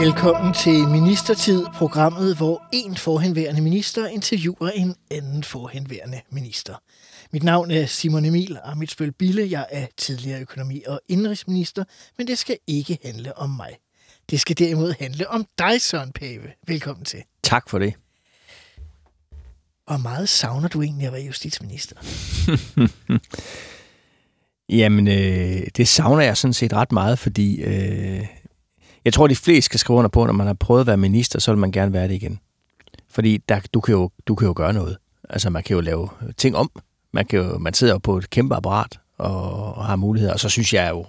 Velkommen til Ministertid, programmet, hvor en forhenværende minister interviewer en anden forhenværende minister. Mit navn er Simon Emil Amitsbøl Bille. Jeg er tidligere økonomi- og indrigsminister, men det skal ikke handle om mig. Det skal derimod handle om dig, Søren Pave. Velkommen til. Tak for det. Hvor meget savner du egentlig at være justitsminister? Jamen, øh, det savner jeg sådan set ret meget, fordi øh, jeg tror, de fleste skal skrive under på, når man har prøvet at være minister, så vil man gerne være det igen. Fordi der, du, kan jo, du kan jo gøre noget. Altså, man kan jo lave ting om. Man, kan jo, man sidder jo på et kæmpe apparat og, og har muligheder. Og så synes jeg jo,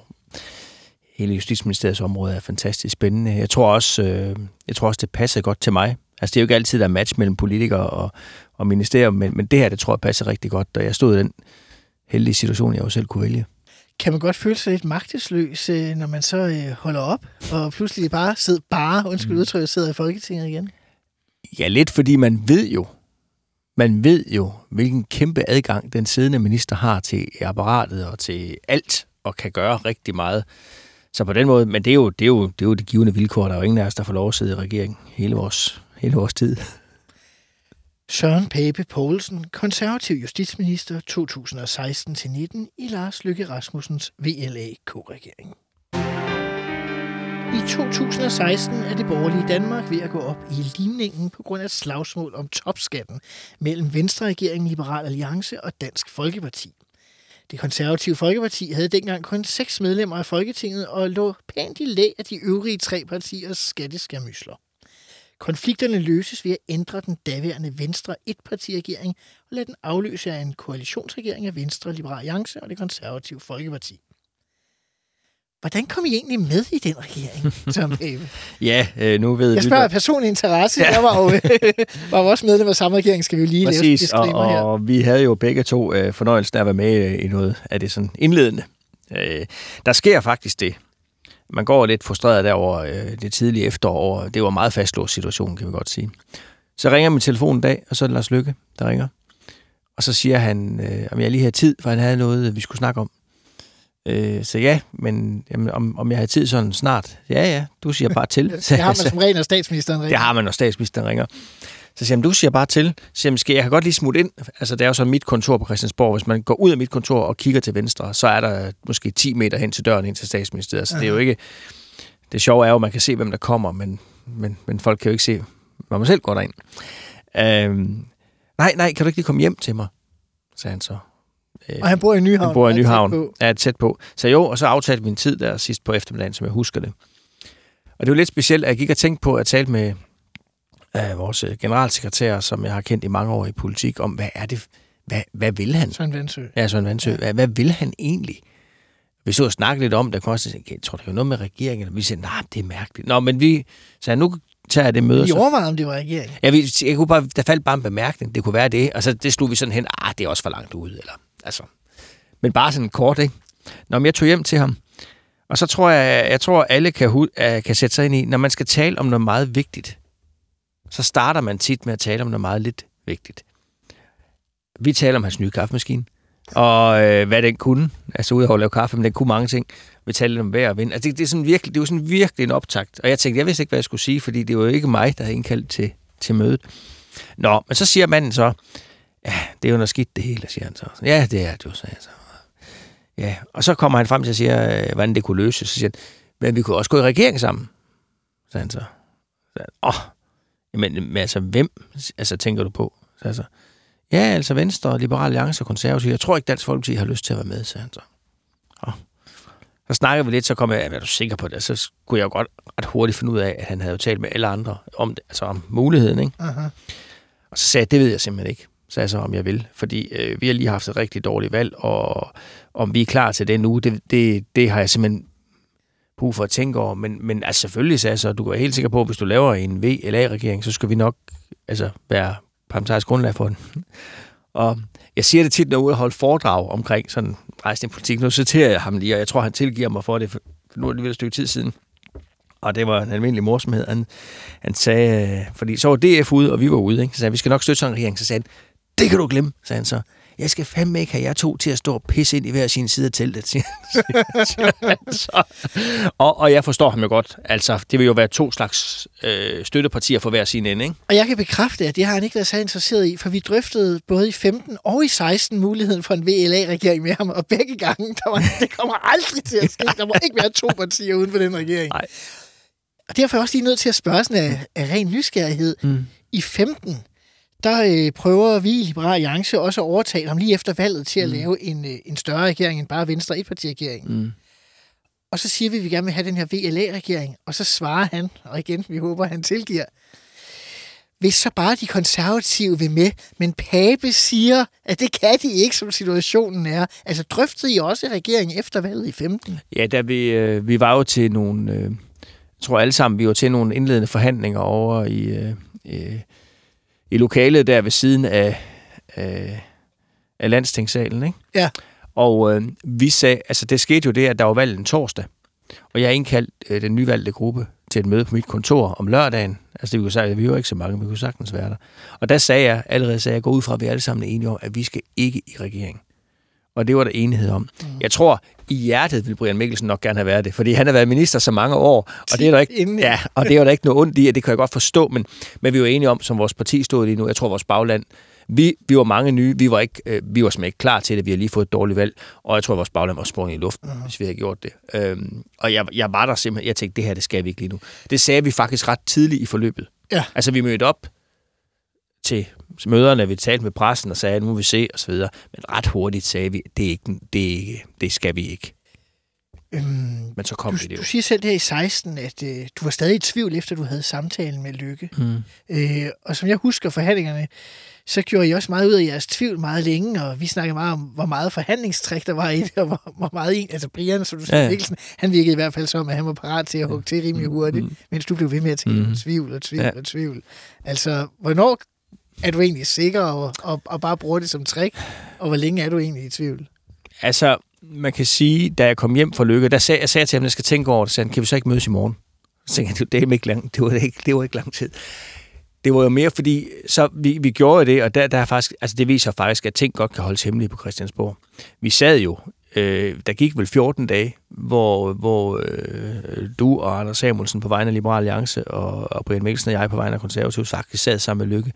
hele Justitsministeriets område er fantastisk spændende. Jeg tror også, øh, jeg tror også det passer godt til mig. Altså, det er jo ikke altid, der er match mellem politikere og, og ministerium, men, men det her, det tror jeg passer rigtig godt. Da jeg stod i den heldige situation, jeg jo selv kunne vælge. Kan man godt føle sig lidt magtesløs, øh, når man så øh, holder op, og pludselig bare sidder, bare, undskyld mm. udtryk, sidder i Folketinget igen? Ja, lidt fordi man ved jo, man ved jo, hvilken kæmpe adgang den siddende minister har til apparatet og til alt, og kan gøre rigtig meget. Så på den måde, men det er jo det, er jo, det, er jo det givende vilkår. Der er jo ingen af os, der får lov at sidde i regeringen hele vores, hele vores tid. Søren Pape Poulsen, konservativ justitsminister 2016-19 i Lars Løkke Rasmussens VLAK-regering. I 2016 er det borgerlige Danmark ved at gå op i limningen på grund af slagsmål om topskatten mellem Venstre-regeringen, Liberal Alliance og Dansk Folkeparti. Det konservative Folkeparti havde dengang kun seks medlemmer af Folketinget og lå pænt i læ af de øvrige tre partiers skatteskamysler. Konflikterne løses ved at ændre den daværende Venstre etpartiregering og lade den afløse af en koalitionsregering af Venstre, Liberal Alliance og det konservative Folkeparti. Hvordan kom I egentlig med i den regering, Søren Pape? ja, øh, nu ved Jeg spørger af personlig interesse. Ja. Jeg var jo var jo også medlem af samme regering, skal vi jo lige Præcis, lave og, her. og vi havde jo begge to øh, fornøjelsen af at være med øh, i noget af det sådan indledende. Øh, der sker faktisk det. Man går lidt frustreret derover øh, det tidlige efterår. Det var en meget fastlåst situation, kan vi godt sige. Så ringer min telefon en dag, og så er det Lars Lykke, der ringer. Og så siger han, øh, om jeg lige havde tid, for han havde noget, vi skulle snakke om. Øh, så ja, men jamen, om, om jeg havde tid sådan snart? Ja, ja, du siger bare til. det har man som regel, når statsministeren ringer. Det har man, når statsministeren ringer. Så siger han, du siger bare til. Så siger han, skal jeg kan godt lige smutte ind. Altså, det er jo så mit kontor på Christiansborg. Hvis man går ud af mit kontor og kigger til venstre, så er der måske 10 meter hen til døren ind til statsministeriet. Så det er jo ikke... Det sjove er jo, at man kan se, hvem der kommer, men, men, men folk kan jo ikke se, hvor man selv går derind. Øhm, nej, nej, kan du ikke lige komme hjem til mig? sagde han så. Og han bor i Nyhavn. Han bor i Nyhavn. Ja, tæt på. Så jo, og så aftalte vi en tid der sidst på eftermiddagen, som jeg husker det. Og det var lidt specielt, at jeg gik og tænkte på at tale med uh, vores generalsekretær, som jeg har kendt i mange år i politik, om hvad er det, hvad, hvad vil han? Søren Vandsø. Ja, Søren Vandsø. Ja. Hvad, hvad vil han egentlig? Vi så og snakke lidt om det, også jeg tror, det var noget med regeringen. Vi sagde, nej, det er mærkeligt. Nå, men vi sagde, nu tager jeg det møde. Vi overvejede, om det var regeringen. Ja, vi, jeg kunne bare, der faldt bare en bemærkning. Det kunne være det. Og så det slog vi sådan hen, ah, det er også for langt ude. Eller, altså. Men bare sådan kort, ikke? Når jeg tog hjem til ham, og så tror jeg, jeg tror, alle kan, kan sætte sig ind i, når man skal tale om noget meget vigtigt, så starter man tit med at tale om noget meget lidt vigtigt. Vi taler om hans nye kaffemaskine, og øh, hvad den kunne. Altså udover at lave kaffe, men den kunne mange ting. Vi talte om vejr og vind. Altså det, det, er sådan virkelig, det var sådan virkelig en optakt. Og jeg tænkte, jeg vidste ikke, hvad jeg skulle sige, fordi det var jo ikke mig, der havde indkaldt til, til mødet. Nå, men så siger manden så, ja, det er jo noget skidt det hele, siger han så. Ja, det er det jo, sagde jeg så. Ja, og så kommer han frem til at sige, øh, hvordan det kunne løses. Så siger han, men vi kunne også gå i regering sammen, sagde han så. så Åh, men, men altså, hvem altså, tænker du på? Så altså, ja, altså Venstre, Liberal Alliance og Konservative. Jeg tror ikke, Dansk Folkeparti har lyst til at være med, sagde han så. Åh. Så snakkede vi lidt, så kom jeg, er du sikker på det? Så skulle jeg jo godt ret hurtigt finde ud af, at han havde jo talt med alle andre om, det, altså om muligheden. Ikke? Aha. Og så sagde jeg, det ved jeg simpelthen ikke sagde jeg så, om jeg vil. Fordi øh, vi har lige haft et rigtig dårligt valg, og om vi er klar til det nu, det, det, det har jeg simpelthen brug for at tænke over. Men, men altså selvfølgelig, så altså, du er helt sikker på, at hvis du laver en VLA-regering, så skal vi nok altså, være parlamentarisk grundlag for den. Og jeg siger det tit, når jeg er ude og holde foredrag omkring sådan rejsende politik. Nu citerer jeg ham lige, og jeg tror, han tilgiver mig for det, for nu er det et stykke tid siden. Og det var en almindelig morsomhed. Han, han sagde, fordi så var DF ude, og vi var ude, ikke? så sagde han, vi skal nok støtte sådan en regering. Så sagde han, det kan du glemme, sagde han så. Jeg skal fandme ikke have jer to til at stå og pisse ind i hver sin side af teltet, siger. Og, og jeg forstår ham jo godt. Altså, det vil jo være to slags øh, støttepartier for hver sin ende, ikke? Og jeg kan bekræfte, at det har han ikke været så interesseret i, for vi drøftede både i 15 og i 16 muligheden for en VLA-regering med ham, og begge gange, der var, det kommer aldrig til at ske. Der må ikke være to partier uden for den regering. Nej. Og derfor er jeg også lige nødt til at spørge sådan af, af ren nysgerrighed. Mm. I 15, der øh, prøver vi i Liberal Alliance også at overtale ham lige efter valget til at Mm. lave en, øh, en større regering end bare Venstre etpartiregering. Mm. Og så siger vi, at vi gerne vil have den her VLA-regering, og så svarer han, og igen, vi håber, han tilgiver, hvis så bare de konservative vil med, men Pape siger, at det kan de ikke, som situationen er. Altså drøftede I også regeringen efter valget i 15? Ja, da vi, øh, vi var jo til nogle, øh, jeg tror alle sammen, vi var til nogle indledende forhandlinger over i, øh, øh, i lokalet der ved siden af, af, af landstingssalen, ikke? Ja. Og øh, vi sagde, altså det skete jo det, at der var valg en torsdag, og jeg indkaldte øh, den nyvalgte gruppe til et møde på mit kontor om lørdagen. Altså det vi kunne sige, vi var ikke så mange, vi kunne sagtens være der. Og der sagde jeg, allerede sagde jeg, gå ud fra, at vi alle sammen er enige om, at vi skal ikke i regering. Og det var der enighed om. Mm. Jeg tror, i hjertet vil Brian Mikkelsen nok gerne have været det, fordi han har været minister så mange år, og det er der ikke, Inden- ja, og det er der ikke noget ondt i, og det kan jeg godt forstå, men, men vi var enige om, som vores parti stod lige nu, jeg tror vores bagland, vi, vi var mange nye, vi var, ikke, øh, vi var simpelthen ikke klar til det, vi har lige fået et dårligt valg, og jeg tror, vores bagland var sprunget i luften, uh-huh. hvis vi havde gjort det. Øhm, og jeg, jeg var der simpelthen, jeg tænkte, det her, det skal vi ikke lige nu. Det sagde vi faktisk ret tidligt i forløbet. Ja. Altså, vi mødte op til møderne, vi talte med pressen og sagde, at nu må vi se, og så videre. Men ret hurtigt sagde vi, det, er ikke, det, er ikke, det skal vi ikke. Øhm, Men så kom du, det jo. du siger selv der i 16, at øh, du var stadig i tvivl, efter du havde samtalen med Lykke. Mm. Øh, og som jeg husker forhandlingerne, så gjorde I også meget ud af jeres tvivl meget længe, og vi snakkede meget om, hvor meget forhandlingstræk der var i det, og hvor, hvor meget en, altså Brian, som du siger, Ja, ja, ja. han virkede i hvert fald som, at han var parat til at hugge til rimelig hurtigt, mm. mens du blev ved med at tænke mm. tvivl og tvivl ja. og tvivl. Altså, hvornår er du egentlig sikker og, og, og bare bruger det som trick, og hvor længe er du egentlig i tvivl? Altså, man kan sige, da jeg kom hjem fra Lykke, der sagde jeg sagde til ham, at jeg skal tænke over det, så sagde han, kan vi så ikke mødes i morgen? Så tænkte jeg, det, er ikke lang, det, var ikke, det var ikke lang tid. Det var jo mere, fordi så vi, vi gjorde det, og der, der er faktisk, altså det viser faktisk, at ting godt kan holdes hemmelige på Christiansborg. Vi sad jo, øh, der gik vel 14 dage, hvor, hvor øh, du og Anders Samuelsen på vegne af Liberal Alliance, og, og Brian Mikkelsen og jeg på vegne af Konservativ faktisk sad sammen med Lykke,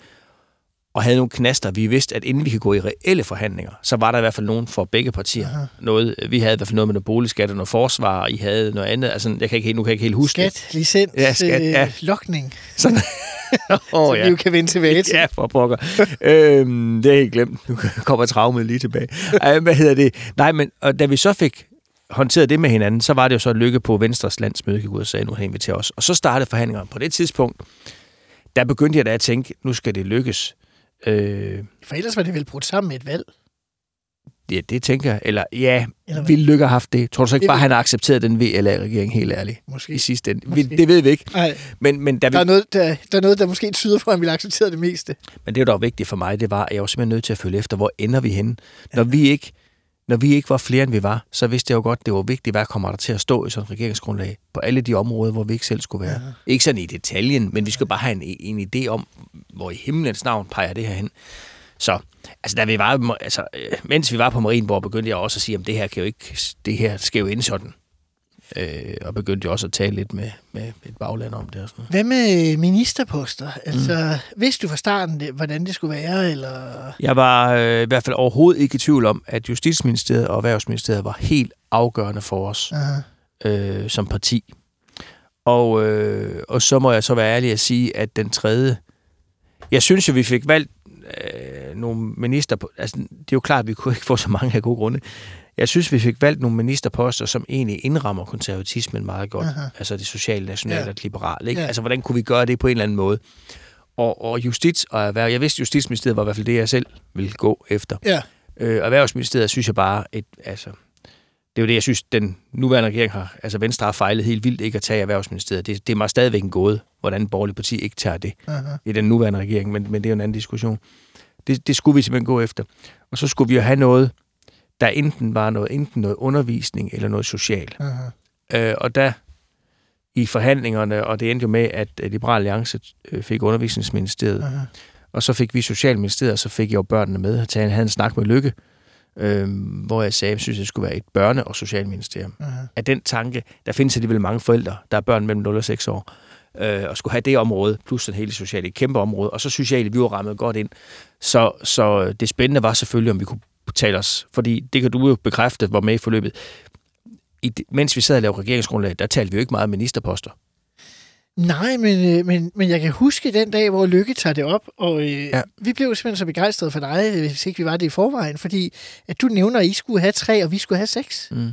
og havde nogle knaster. Vi vidste, at inden vi kan gå i reelle forhandlinger, så var der i hvert fald nogen for begge partier. Aha. Noget, vi havde i hvert fald noget med noget boligskat og noget forsvar, og I havde noget andet. Altså, jeg kan ikke, helt- nu kan jeg ikke helt huske det. Skat, licens, Ja, skat, ja. øh, lokning, Sådan. oh, oh, som vi jo kan vende tilbage til. Ja, for pokker. øhm, det er helt glemt. Nu kommer traumet lige tilbage. Ej, hvad hedder det? Nej, men og da vi så fik håndteret det med hinanden, så var det jo så et lykke på Venstres landsmøde, og sagde, nu har inviteret os. Og så startede forhandlingerne. På det tidspunkt, der begyndte jeg da at tænke, nu skal det lykkes. Øh, For ellers var det vel brudt sammen med et valg. ja, det tænker jeg. Eller ja, Eller ville Lykke have haft det? Tror du så ikke Det bare, vil- han har accepteret den VLA-regering, helt ærligt? Måske. I sidste ende. Måske. Vi, det ved vi ikke. Nej, Men, men, vi, der er, noget, der, der er noget, der måske tyder på, at han ville acceptere det meste. men det, der var vigtigt for mig, det var, at jeg var simpelthen nødt til at følge efter, hvor ender vi henne? Når vi ikke når vi ikke var flere, end vi var, så vidste jeg jo godt, det var vigtigt, hvad kommer der til at stå i sådan et regeringsgrundlag på alle de områder, hvor vi ikke selv skulle være. Ja. Ikke sådan i detaljen, men vi skal bare have en, en idé om, hvor i himlens navn peger det her hen. Så, altså, da vi var, altså, øh, mens vi var på Marienborg, begyndte jeg også at sige, at det her, kan jo ikke, det her skal jo ende sådan. Øh, og begyndte jo også at tale lidt med, med et bagland om det og sådan noget. Hvad med ministerposter? Altså, mm. vidste du fra starten, det, hvordan det skulle være, eller... Jeg var øh, i hvert fald overhovedet ikke i tvivl om, at Justitsministeriet og Erhvervsministeriet var helt afgørende for os Aha. øh, som parti. Og, øh, og så må jeg så være ærlig at sige, at den tredje... Jeg synes jo, vi fik valgt øh, nogle minister... På, altså, det er jo klart, at vi kunne ikke få så mange af gode grunde. Jeg synes, vi fik valgt nogle ministerposter, som egentlig indrammer konservatismen meget godt. Aha. Altså det sociale, nationale Ja. og det liberale. Ikke? Ja. Altså, hvordan kunne vi gøre det på en eller anden måde? Og, og justits og erhverv... Jeg vidste, Justitsministeriet var i hvert fald det, jeg selv ville gå efter. Ja, Øh, Erhvervsministeriet synes jeg bare, et, altså, det er jo det, jeg synes, den nuværende regering har, altså Venstre har fejlet helt vildt ikke at tage Erhvervsministeriet. Det, det er mig stadigvæk en gåde, hvordan en borgerlig parti ikke tager det Aha. i den nuværende regering, men, men det er jo en anden diskussion. Det, det skulle vi simpelthen gå efter. Og så skulle vi jo have noget, der enten var noget, enten noget undervisning eller noget social. Aha. Øh, og der i forhandlingerne, og det endte jo med, at Liberal Alliance øh, fik undervisningsministeriet, Aha. og så fik vi Socialministeriet, og så fik jeg jo børnene med. Jeg havde en snak med Lykke, øh, hvor jeg sagde, at jeg synes, det skulle være et børne- og socialministerium. Aha. Af den tanke, der findes alligevel mange forældre, der er børn mellem 0 og 6 år, øh, og skulle have det område, plus den hele sociale, et kæmpe område, og så synes jeg egentlig, vi var rammet godt ind. Så, så det spændende var selvfølgelig, om vi kunne tale os, fordi det kan du jo bekræfte, var med i forløbet. I, det- mens vi sad og lavede regeringsgrundlag, der talte vi jo ikke meget ministerposter. Nej, men, øh, men, men jeg kan huske den dag, hvor Lykke tager det op, og øh, ja. Vi blev simpelthen så begejstrede for dig, hvis ikke vi var det i forvejen, fordi at du nævner, at I skulle have tre, og vi skulle have seks. Mm.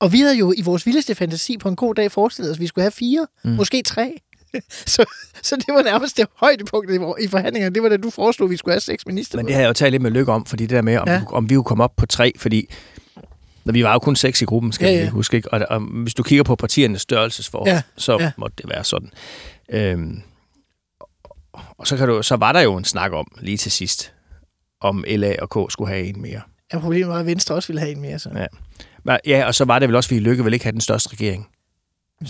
Og vi havde jo i vores vildeste fantasi på en god dag forestillet os, at vi skulle have fire. Mm. måske tre. så, så det var nærmest det højdepunkt i, forhandlingerne. Det var da du foreslog, at vi skulle have seks minister. Men det har jeg jo talt lidt med Lykke om, fordi det der med, om, Ja. om vi kunne komme op på tre, fordi når vi var jo kun seks i gruppen, skal Ja, ja, vi huske, ikke? Og, og hvis du kigger på partiernes størrelsesforhold, Ja, så ja. måtte det være sådan. Øhm, og så, kan du, så var der jo en snak om, lige til sidst, om LA og K skulle have en mere. Ja, problemet var, at Venstre også ville have en mere. Så. Ja. Ja, og så var det vel også, fordi Lykke ville ikke have den største regering.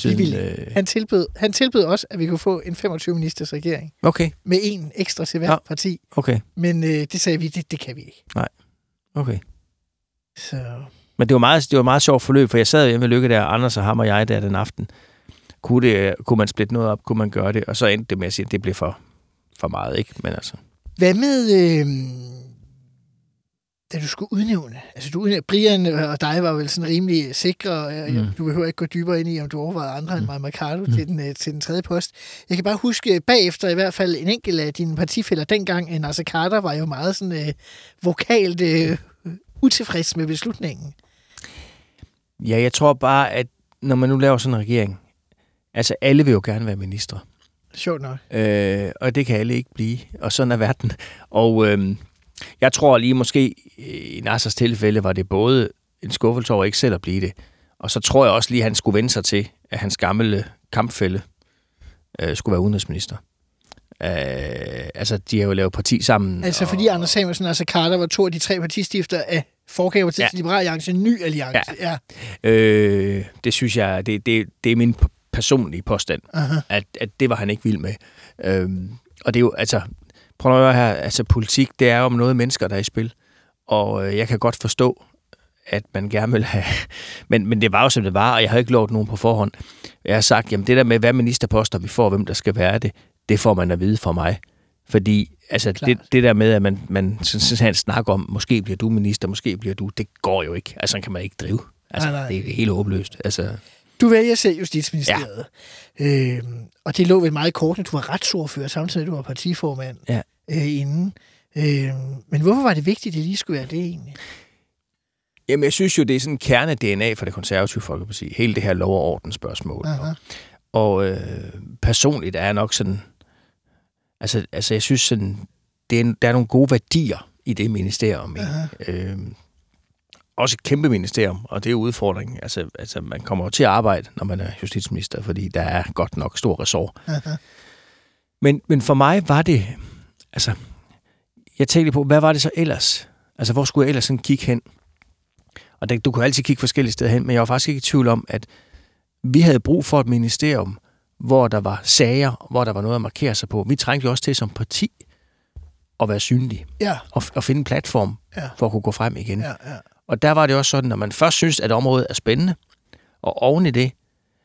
Vi ville. øh, Han tilbød, han tilbød også, at vi kunne få en 25-ministers regering okay, med en ekstra til hver Ja. parti. okay, Men øh, det sagde vi, det, det kan vi ikke. okay. Så Men det var meget, det var meget sjovt forløb, for jeg sad hjemme med Lykke der, Anders og ham og jeg der den aften. Kunne, det, kunne man splitte noget op, kunne man gøre det, og så endte det med at sige, at det blev for, for meget, ikke? Men altså, Hvad med, øh, da du skulle udnævne? Altså, du udnævnte, Brian og dig var vel sådan rimelig sikre. Mm. Mm. Du behøver ikke gå dybere ind i, om du overvejede andre mm. end Maja Mercado mm. Mm. til, den, øh, til den tredje post. Jeg kan bare huske bagefter i hvert fald en enkelt af dine partifælder dengang, en Nasser Carter, var jo meget sådan øh, vokalt øh, utilfreds med beslutningen. ja, jeg tror bare, at når man nu laver sådan en regering, altså alle vil jo gerne være ministre. Sjovt nok. Øh, og det kan alle ikke blive, og sådan er verden. Og øh, jeg tror lige måske, i Nassers tilfælde, var det både en skuffelse over ikke selv at blive det, og så tror jeg også lige, at han skulle vende sig til, at hans gamle kampfælde øh, skulle være udenrigsminister. Øh, altså, de har jo lavet parti sammen. Altså, fordi Anders Samuelsen og Nasser Carter var to af de tre partistifter af forgænger til ja. Liberal Alliance, en ny alliance. Ja. ja. Øh, det synes jeg, det, det, det er min personlige påstand, Aha. at, at det var han ikke vild med. Øhm, og det er jo, altså, prøv at høre her, altså politik, det er jo om noget mennesker, der er i spil. Og øh, jeg kan godt forstå, at man gerne vil have... Men, men det var jo, som det var, og jeg havde ikke lovet nogen på forhånd. Jeg har sagt, jamen det der med, hvad ministerposter vi får, hvem der skal være det, det får man at vide fra mig. Fordi altså, Klart. det, det der med, at man, man sådan, snakker om, måske bliver du minister, måske bliver du, det går jo ikke. Altså, kan man ikke drive. Altså, Nej, nej. det er helt håbløst. Altså, Du vælger selv Justitsministeriet. Ja. Øhm, og det lå vel meget kort, at du var retsordfører, samtidig med, at du var partiformand Ja. Øh, inden. Øhm, men hvorfor var det vigtigt, at det lige skulle være det egentlig? Jamen, jeg synes jo, det er sådan en kerne-DNA for det konservative folkeparti. Hele det her lov- og ordensspørgsmål. Aha. Og øh, personligt er jeg nok sådan... Altså, altså jeg synes sådan... Det er, der er nogle gode værdier i det ministerium. Øh, også et kæmpe ministerium, og det er udfordringen. Altså, altså, man kommer jo til at arbejde, når man er justitsminister, fordi der er godt nok stor ressort. Aha. Men, men for mig var det... Altså, jeg tænkte på, hvad var det så ellers? Altså, hvor skulle jeg ellers sådan kigge hen? Og det, du kunne altid kigge forskellige steder hen, men jeg var faktisk ikke i tvivl om, at vi havde brug for et ministerium, hvor der var sager, hvor der var noget at markere sig på. Vi trængte jo også til som parti at være synlige Ja, og, og finde en platform Ja. for at kunne gå frem igen. ja, ja. Og der var det også sådan, når man først synes, at området er spændende, og oven i det,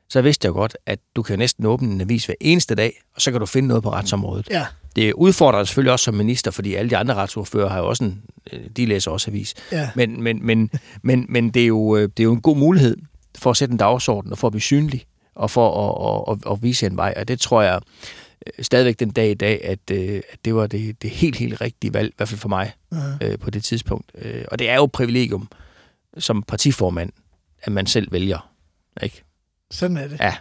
så vidste jeg godt, at du kan næsten åbne en avis hver eneste dag, og så kan du finde noget på retsområdet. ja. Det udfordrer dig selvfølgelig også som minister, fordi alle de andre retsordfører har jo også en, øh, de læser også avis. ja. Men, men, men, men, men det, er jo, øh, det er jo en god mulighed for at sætte en dagsorden, og for at blive synlig, og for at, at, at, at vise en vej. Og det tror jeg øh, stadigvæk den dag i dag, at, at det var det, det helt, helt rigtige valg, i hvert fald for mig øh, på det tidspunkt. Og det er jo et privilegium som partiformand, at man selv vælger. Ikke? Sådan er det. Ja.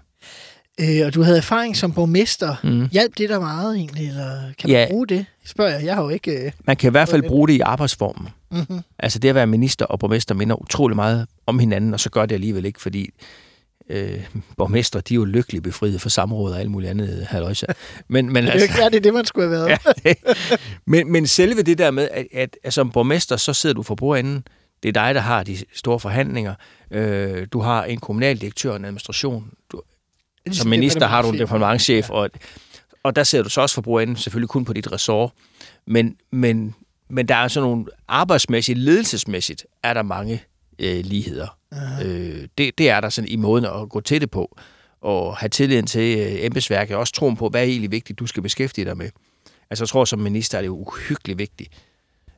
Øh, og du havde erfaring som borgmester. Mm. Hjalp det dig meget egentlig, eller kan Ja. man bruge det? Spørger jeg. Jeg har jo ikke... Øh... Man kan i hvert fald bruge det i arbejdsformen. Mm-hmm. Altså det at være minister og borgmester minder utrolig meget om hinanden, og så gør det alligevel ikke, fordi øh, borgmestre, de er jo lykkeligt befriet for samråd og alt muligt andet halvøjse. Men, men, Det er jo ikke altså, ja, det er det, man skulle have været. ja, det, men, men selve det der med, at, at, at som borgmester, så sidder du for bordenden. Det er dig, der har de store forhandlinger. Øh, du har en kommunaldirektør og en administration. Du, Ligesom som minister har du en departementchef, og, og der sidder du så også for bordenden, selvfølgelig kun på dit ressort. Men, men, men der er sådan nogle arbejdsmæssigt, ledelsesmæssigt, er der mange øh, ligheder. Øh, det, det er der sådan i måden at gå til det på, og have tilliden til øh, embedsværket, og også troen på, hvad er egentlig vigtigt, du skal beskæftige dig med. Altså jeg tror, som minister er det uhyggeligt vigtigt,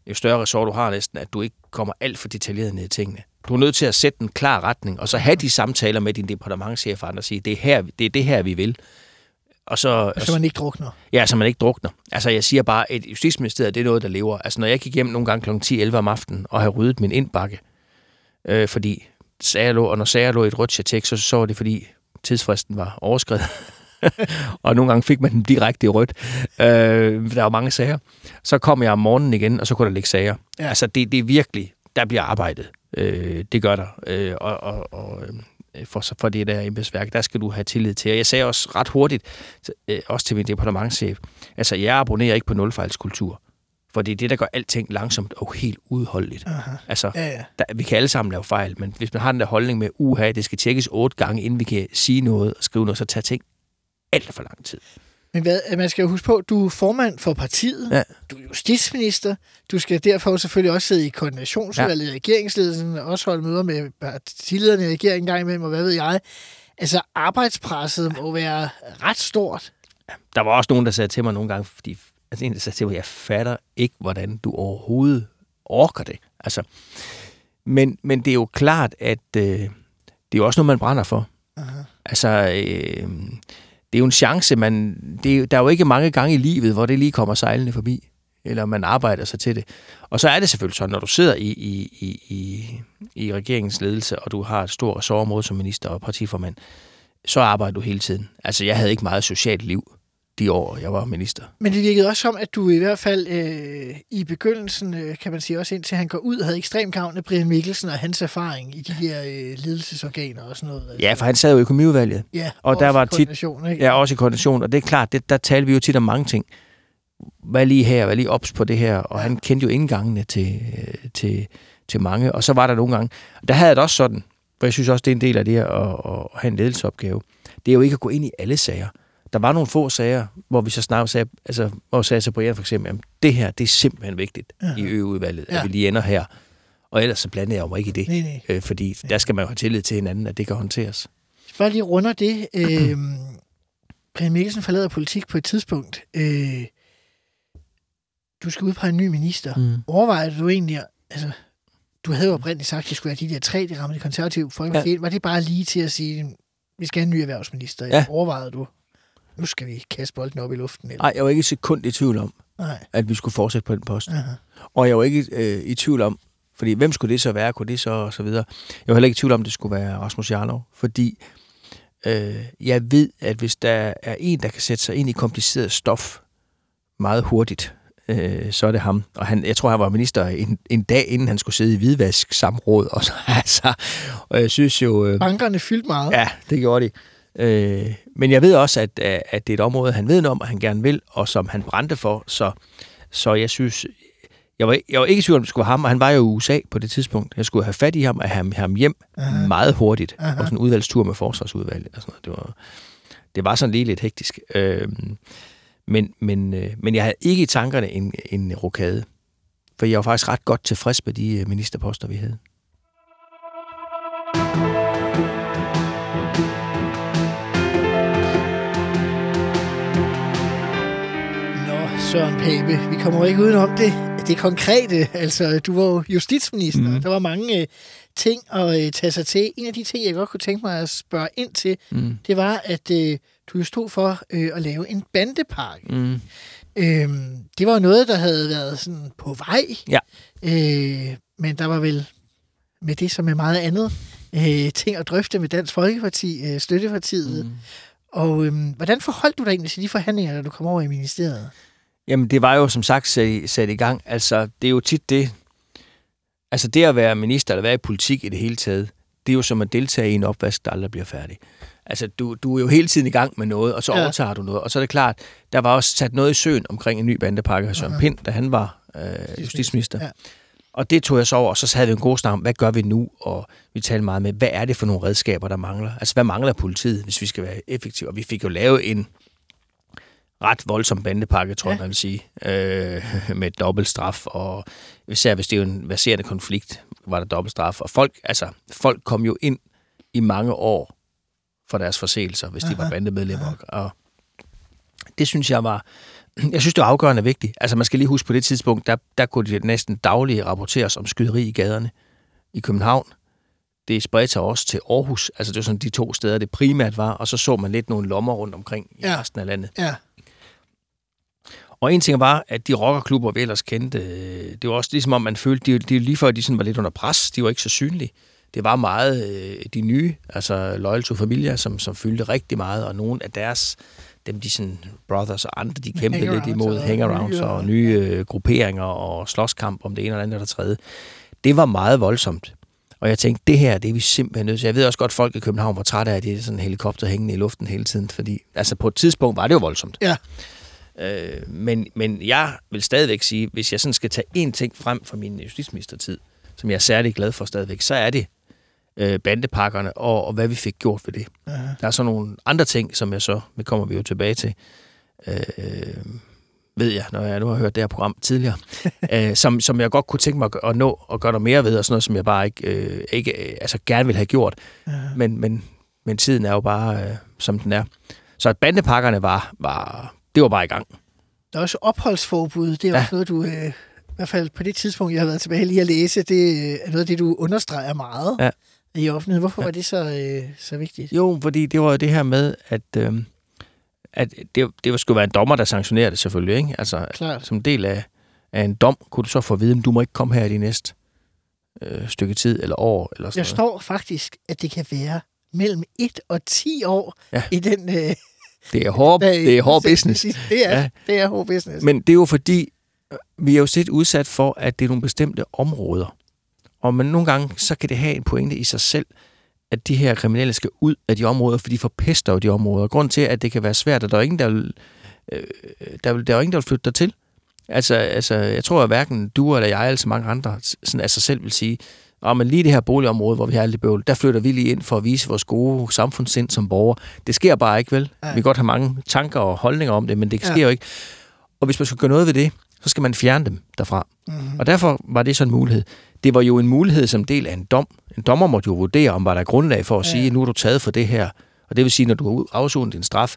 jo større ressort du har næsten, at du ikke kommer alt for detaljeret ned i tingene. Du er nødt til at sætte en klar retning, og så have de samtaler med din departementchef og andre og sige, det er, her, det er det her, vi vil. Og så, Så man ikke drukner. Ja, så man ikke drukner. Altså, jeg siger bare, at justitsministeriet, det er noget, der lever. Altså, når jeg gik hjem nogle gange kl. 10-11 om aftenen og havde ryddet min indbakke, øh, fordi sager lå, og når sager lå i et rødt chatek, så, så var det, fordi tidsfristen var overskrevet. og nogle gange fik man den direkte i rødt. Øh, der var mange sager. Så kom jeg om morgenen igen, og så kunne der ligge sager. Ja. Altså, det, det er virkelig, der bliver arbejdet. Øh, det gør der. Øh, og, og, og øh, for, for det der embedsværk, der skal du have tillid til. Og jeg sagde også ret hurtigt, øh, også til min departementchef, altså jeg abonnerer ikke på nulfejlskultur. For det er det, der gør alting langsomt og helt udholdeligt. Aha. Altså, Ja, ja. der, vi kan alle sammen lave fejl, men hvis man har den der holdning med, uha, det skal tjekkes otte gange, inden vi kan sige noget og skrive noget, så tager ting alt for lang tid. Men hvad, man skal jo huske på, du er formand for partiet, Ja. du er justitsminister, du skal derfor selvfølgelig også sidde i koordinationsudvalget ja. i regeringsledelsen, og også holde møder med partilederne i regeringen gang imellem, og hvad ved jeg. Altså, arbejdspresset må være ret stort. Der var også nogen, der sagde til mig nogle gange, fordi altså en, der sagde til mig, jeg fatter ikke, hvordan du overhovedet orker det. Altså, men, men det er jo klart, at øh, det er jo også noget, man brænder for. Aha. Altså, øh, det er jo en chance, man, det er, der er jo ikke mange gange i livet, hvor det lige kommer sejlende forbi, eller man arbejder sig til det. Og så er det selvfølgelig sådan, når du sidder i, i, i, i, i regeringens ledelse, og du har et stort ressortområde som minister og partiformand, så arbejder du hele tiden. Altså, jeg havde ikke meget socialt liv de år, jeg var minister. Men det virkede også som, at du i hvert fald øh, i begyndelsen, øh, kan man sige også indtil han går ud, havde ekstrem gavn af Brian Mikkelsen og hans erfaring i de her øh, ledelsesorganer og sådan noget. Ja, for han sad jo i økonomiudvalget, ja og der også var tit- koordination, ikke? Ja, også i koordination, og det er klart, det, der talte vi jo tit om mange ting. Hvad lige her, hvad lige ops på det her, og han kendte jo indgangene til, øh, til, til mange, og så var der nogle gange, der havde det også sådan, for jeg synes også, det er en del af det her at, at have en ledelsesopgave, det er jo ikke at gå ind i alle sager. Der var nogle få sager, hvor vi så snart sagde, altså, hvor sagde til Brian for eksempel, at det her, det er simpelthen vigtigt Ja. i øveudvalget, Ja. at vi lige ender her. Og ellers så blandede jeg mig ikke i det, Nej, nej. øh, fordi der skal man jo have tillid til hinanden, at det kan håndteres. Bare lige runder det. Øh, Brian Mikkelsen forlader politik på et tidspunkt. Øh, du skal udpege en ny minister. Mm. Overvejer du egentlig, altså, du havde jo oprindeligt sagt, at det skulle være de der tre, det rammer de konservative folkeparti. Ja. Var det bare lige til at sige, vi skal have en ny erhvervsminister? Ja. Overvejede du, nu skal vi kaste bolden op i luften? Eller? Nej, jeg var ikke et sekund i tvivl om, Nej. at vi skulle fortsætte på den post. Aha. Og jeg var ikke øh, i tvivl om, fordi hvem skulle det så være, kunne det så, og så videre. Jeg var heller ikke i tvivl om, at det skulle være Rasmus Jarlov, fordi øh, jeg ved, at hvis der er en, der kan sætte sig ind i kompliceret stof meget hurtigt, øh, så er det ham. Og han, jeg tror, han var minister en, en dag, inden han skulle sidde i hvidvask samråd. Og, så, altså, og jeg synes jo... Øh, Bankerne fyldte meget. Ja, det gjorde de. Øh, men jeg ved også, at, at det er et område, han ved om, og han gerne vil, og som han brændte for. Så, så jeg synes, jeg var, jeg var ikke i tvivl om, det skulle være ham, og han var jo i USA på det tidspunkt. Jeg skulle have fat i ham og have ham hjem Aha. meget hurtigt. Aha. Og sådan en udvalgstur med forsvarsudvalget og sådan noget. Det var, det var sådan lige lidt hektisk. Øh, men, men, øh, men jeg havde ikke i tankerne en, en rokade. For jeg var faktisk ret godt tilfreds med de øh, ministerposter, vi havde. Søren Pape, vi kommer jo ikke udenom det. Det konkrete, altså du var jo justitsminister, mm. Der var mange øh, ting at øh, tage sig til. En af de ting, jeg godt kunne tænke mig at spørge ind til, Mm. det var, at øh, du jo stod for øh, at lave en bandepakke. Mm. Øhm, det var jo noget, der havde været sådan på vej. Ja. Øh, men der var vel med det som med meget andet øh, ting at drøfte med Dansk Folkeparti, øh, støttepartiet. Mm. Og øhm, hvordan forholdt du dig egentlig til de forhandlinger, da du kom over i ministeriet? Jamen, det var jo som sagt sat, sat i gang. Altså, det er jo tit det... Altså, det at være minister eller være i politik i det hele taget, det er jo som at deltage i en opvask, der aldrig bliver færdig. Altså, du, du er jo hele tiden i gang med noget, og så Ja. overtager du noget. Og så er det klart, der var også sat noget i søen omkring en ny bandepakke af Søren Aha. Pind, da han var øh, justitsminister. Ja. Og det tog jeg så over, og så havde vi en god snak om, hvad gør vi nu? Og vi talte meget med, hvad er det for nogle redskaber, der mangler? Altså, hvad mangler politiet, hvis vi skal være effektive? Og vi fik jo lavet en ret voldsom bandepakke, tror Ja. jeg, man vil sige, øh, med dobbelt straf, og især hvis det er en verserende konflikt, var der dobbelt straf. Og folk, altså, folk kom jo ind i mange år for deres forseelser, hvis de var bandemedlemmer. Og det synes jeg var, jeg synes, det var afgørende vigtigt. Altså, man skal lige huske på det tidspunkt, der, der kunne det næsten dagligt rapporteres om skyderi i gaderne i København. Det spredte sig også til Aarhus. Altså, det var sådan de to steder, det primært var. Og så så man lidt nogle lommer rundt omkring i Ja. resten af landet. Ja, Og en ting var, at de rockerklubber, vi ellers kendte, øh, det var også ligesom om, man følte, de, de lige før de sådan var lidt under pres, de var ikke så synlige. Det var meget øh, de nye, altså Loyal to Familia, som, som fyldte rigtig meget, og nogle af deres, dem de sådan brothers og andre, de kæmpede lidt imod hangarounds og og- nye øh, grupperinger og slåskamp om det ene eller andet eller tredje. Det var meget voldsomt. Og jeg tænkte, det her, det er vi simpelthen nødt til. Jeg ved også godt, at folk i København var trætte af, at det er sådan en helikopter hængende i luften hele tiden, fordi altså på et tidspunkt var det jo voldsomt. ja. Øh, men, men jeg vil stadigvæk sige, hvis jeg sådan skal tage én ting frem fra min justitsministertid, som jeg er særlig glad for stadigvæk, så er det øh, bandepakkerne og, og hvad vi fik gjort ved det. Aha. Der er så nogle andre ting, som jeg så, det kommer vi jo tilbage til, øh, ved jeg, når jeg nu har hørt det her program tidligere, øh, som, som jeg godt kunne tænke mig at nå og gøre noget mere ved, og sådan noget, som jeg bare ikke, øh, ikke øh, altså gerne vil have gjort. Aha. Men, men, men tiden er jo bare, øh, som den er. Så at bandepakkerne var, var, det var bare i gang. Der er også opholdsforbud. Det er Ja. også noget, du... Øh, I hvert fald på det tidspunkt, jeg har været tilbage lige at læse, det øh, er noget af det, du understreger meget Ja. i offentligheden. Hvorfor Ja. var det så, øh, så vigtigt? Jo, fordi det var jo det her med, at, øh, at det, det skulle være en dommer, der sanktionerer det selvfølgelig. Ikke? Altså, Klart. som del af, af en dom, kunne du så få at vide, at du må ikke komme her i de næste øh, stykke tid eller år. Eller sådan Der står faktisk, at det kan være mellem 1 og 10 år Ja. i den... Øh, noget. Det er hård, der- det er hård business. Det er, Ja. det er hård business. Men det er jo fordi, øh, vi er jo set udsat for, at det er nogle bestemte områder. Og men nogle gange, så kan det have en pointe i sig selv, at de her kriminelle skal ud af de områder, for de forpester jo de områder. Grund til, at det kan være svært, at der er ingen, der vil, øh, der, vil, der er ingen, der vil flytte dig til. Altså, altså, jeg tror, at hverken du eller jeg, eller så mange andre, sådan af sig selv vil sige, og men lige det her boligområde, hvor vi har alt det bøvl, der flytter vi lige ind for at vise vores gode samfundssind som borger. Det sker bare ikke, vel? Nej. Vi kan godt have mange tanker og holdninger om det, men det Ja. sker jo ikke. Og hvis man skal gøre noget ved det, så skal man fjerne dem derfra. Mm-hmm. Og derfor var det så en mulighed. Det var jo en mulighed som del af en dom. En dommer måtte jo vurdere, om var der grundlag for at Ja. sige, nu er du taget for det her. Og det vil sige, når du har afsonet din straf,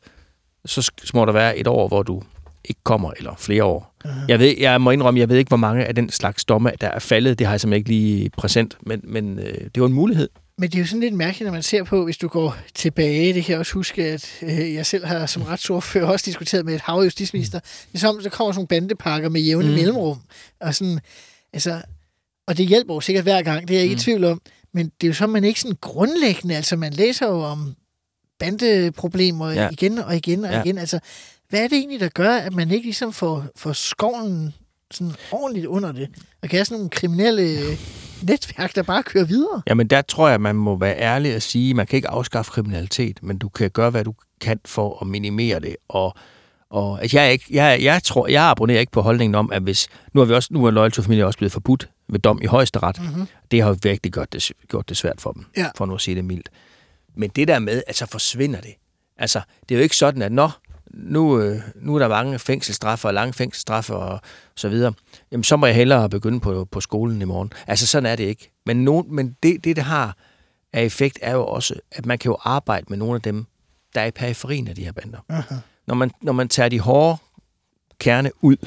så må der være et år, hvor du ikke kommer, eller flere år. Mhm. Jeg, ved, jeg må indrømme, jeg ved ikke, hvor mange af den slags domme, der er faldet. Det har jeg simpelthen ikke lige præsent, men, men øh, det var en mulighed. Men det er jo sådan lidt mærkeligt, når man ser på, hvis du går tilbage, det kan jeg også huske, at øh, jeg selv har som retsordfører også diskuteret med et hav justitsminister, det er som, der kommer sådan nogle bandepakker med jævne Mm. mm. mellemrum, og sådan, altså, og det hjælper jo sikkert hver gang, det er jeg ikke Mm. i tvivl om, men det er jo så, man ikke sådan grundlæggende, altså man læser jo om bandeproblemer Ja. igen og igen og ja. igen, altså, hvad er det egentlig, der gør, at man ikke ligesom får, får skoven sådan ordentligt under det, og kan have sådan nogle kriminelle netværk, der bare kører videre? Jamen der tror jeg, man må være ærlig og sige, man kan ikke afskaffe kriminalitet, men du kan gøre, hvad du kan for at minimere det. Og, og altså, jeg, er ikke, jeg, jeg, tror, jeg abonnerer ikke på holdningen om, at hvis... Nu er, vi også, nu er Loyal to Familia også blevet forbudt ved dom i højesteret. Mm-hmm. Det har virkelig gjort det, gjort det svært for dem, Ja. for nu at sige det mildt. Men det der med, at så forsvinder det. Altså, det er jo ikke sådan, at når nu, øh, nu er der mange fængselsstraffe og lange fængselsstraffe og så videre, jamen så må jeg hellere begynde på, på skolen i morgen. Altså, sådan er det ikke. Men, no, men det, det, det har af effekt, er jo også, at man kan jo arbejde med nogle af dem, der er i periferien af de her bander. Aha. Når man, når man tager de hårde kerne ud,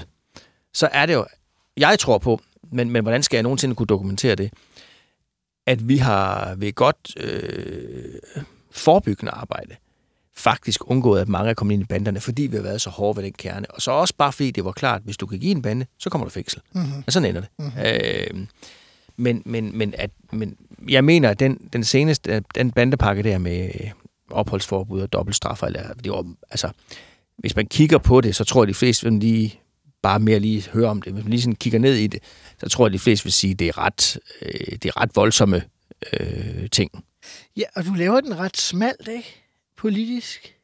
så er det jo, jeg tror på, men, men hvordan skal jeg nogensinde kunne dokumentere det, at vi har ved godt øh, forebyggende arbejde faktisk undgået, at mange er kommet ind i banderne, fordi vi har været så hårde ved den kerne. Og så også bare fordi det var klart, at hvis du kan give en bande, så kommer du fængsel. Mm-hmm. Og sådan ender det. Mm-hmm. Øh, men, men, men, at, men jeg mener, at den, den seneste, den bandepakke der med, opholdsforbud og dobbeltstraf. Eller, det var, altså, hvis man kigger på det, så tror jeg, de fleste vil lige bare mere lige høre om det. Hvis man lige sådan kigger ned i det, så tror jeg, de fleste vil sige, at det er ret, øh, det er ret voldsomme øh, ting. Ja, og du laver den ret smalt, ikke? Politisk.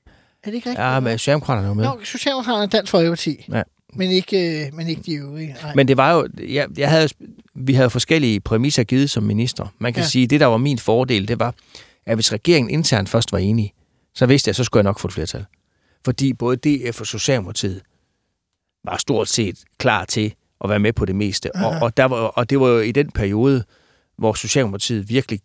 Er det ikke rigtigt? Ja, men Socialdemokraterne er jo med. Nå, Socialdemokraterne og Dansk Folkeparti. Ja. Men ikke, øh, men ikke de øvrige. Nej. Men det var jo, jeg, jeg havde, vi havde forskellige præmisser givet som minister. Man kan Ja. sige, at det, der var min fordel, det var, at hvis regeringen internt først var enige, så vidste jeg, så skulle jeg nok få et flertal. Fordi både DF og Socialdemokratiet var stort set klar til at være med på det meste. Og, og, der var, og det var jo i den periode, hvor Socialdemokratiet virkelig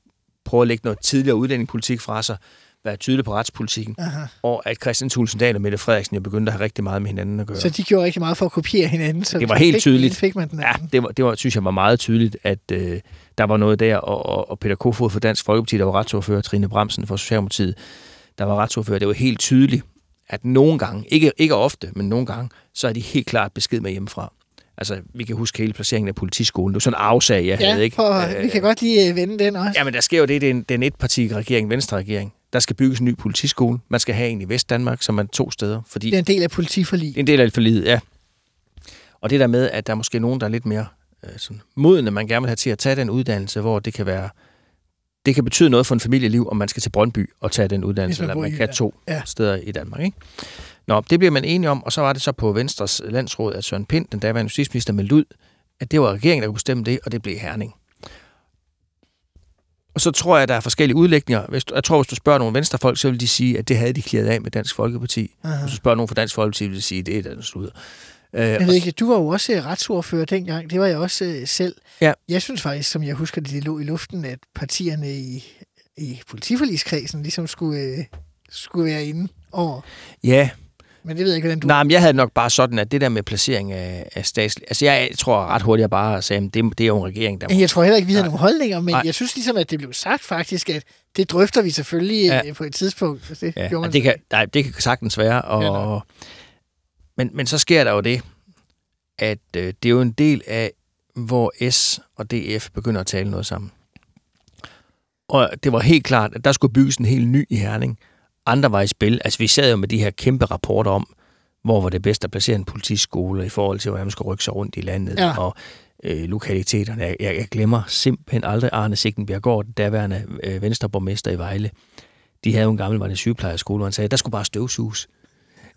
prøvede at lægge noget tidligere udlændingepolitik fra sig, være tydelig på retspolitikken, Aha. og at Christian Thulsen Dahl og Mette Frederiksen jo begyndte at have rigtig meget med hinanden at gøre. Så de gjorde rigtig meget for at kopiere hinanden. Så Det var helt fik tydeligt. Fik man den Ja, det var, det var, synes jeg var meget tydeligt, at øh, der var noget der, og, og, og Peter Kofod for Dansk Folkeparti, der var retsordfører, Trine Bremsen for Socialdemokratiet, der var retsordfører. Det var helt tydeligt, at nogle gange, ikke, ikke ofte, men nogle gange, så er de helt klart besked med hjemmefra. Altså, vi kan huske hele placeringen af politiskolen. Det var sådan en afsag, jeg Ja, havde, ikke? for, vi kan godt lige øh, vende den også. Ja, men der sker jo det, det er en, det er en etparti-regering, venstre-regering. Der skal bygges en ny politiskole. Man skal have en i Vestdanmark, som er to steder, fordi Det er en del af politiforlig. det er en del af forliget, ja. Og det der med, at der er måske nogen, der er lidt mere øh, sådan, modne, man gerne vil have til at tage den uddannelse, hvor det kan være det kan betyde noget for en familieliv, om man skal til Brøndby og tage den uddannelse, man eller man kan to ja. steder i Danmark. Ikke? Nå, det bliver man enige om, og så var det så på Venstres landsråd, at Søren Pind, den daværende justitsminister, meldte ud, at det var regeringen, der kunne bestemme det, og det blev Herning. Og så tror jeg, at der er forskellige udlægninger. Hvis jeg tror, hvis du spørger nogle venstrefolk, så vil de sige, at det havde de klaret af med Dansk Folkeparti. Aha. Hvis du spørger nogen fra Dansk Folkeparti, vil de sige, at det er den sludder. Øh, Jeg ved ikke, du var jo også øh, retsordfører dengang. Det var jeg også øh, selv. Ja. Jeg synes faktisk, som jeg husker det, det lå i luften, at partierne i, i politiforligskredsen ligesom skulle, øh, skulle være inde over. Ja, Men det ved jeg ikke, hvordan du... nej, men jeg havde nok bare sådan, at det der med placering af, af statslig... Altså, jeg tror ret hurtigt, jeg bare sagde, at det, det er jo en regering, der... Men Jeg tror heller ikke, vi havde Nej. nogle holdninger, men Nej. jeg synes ligesom, at det blev sagt faktisk, at det drøfter vi selvfølgelig Ja. ja. på et tidspunkt. Altså, det Ja, man det, kan, nej, det kan sagtens være. Og, Ja, ja, nej. men, men så sker der jo det, at øh, det er jo en del af, hvor S og DF begynder at tale noget sammen. Og det var helt klart, at der skulle bygges en helt ny i Herning. Andre var i spil. Altså, vi sad jo med de her kæmpe rapporter om, hvor var det bedst at placere en politiskole i forhold til, hvordan man skulle rykke sig rundt i landet. Ja. Og øh, lokaliteterne. Jeg, jeg, jeg glemmer simpelthen aldrig Arne Sigtenbjergård, den daværende øh, venstreborgmester i Vejle. De havde jo en gammel var det sygeplejerskole, hvor han sagde, der skulle bare støvsuges.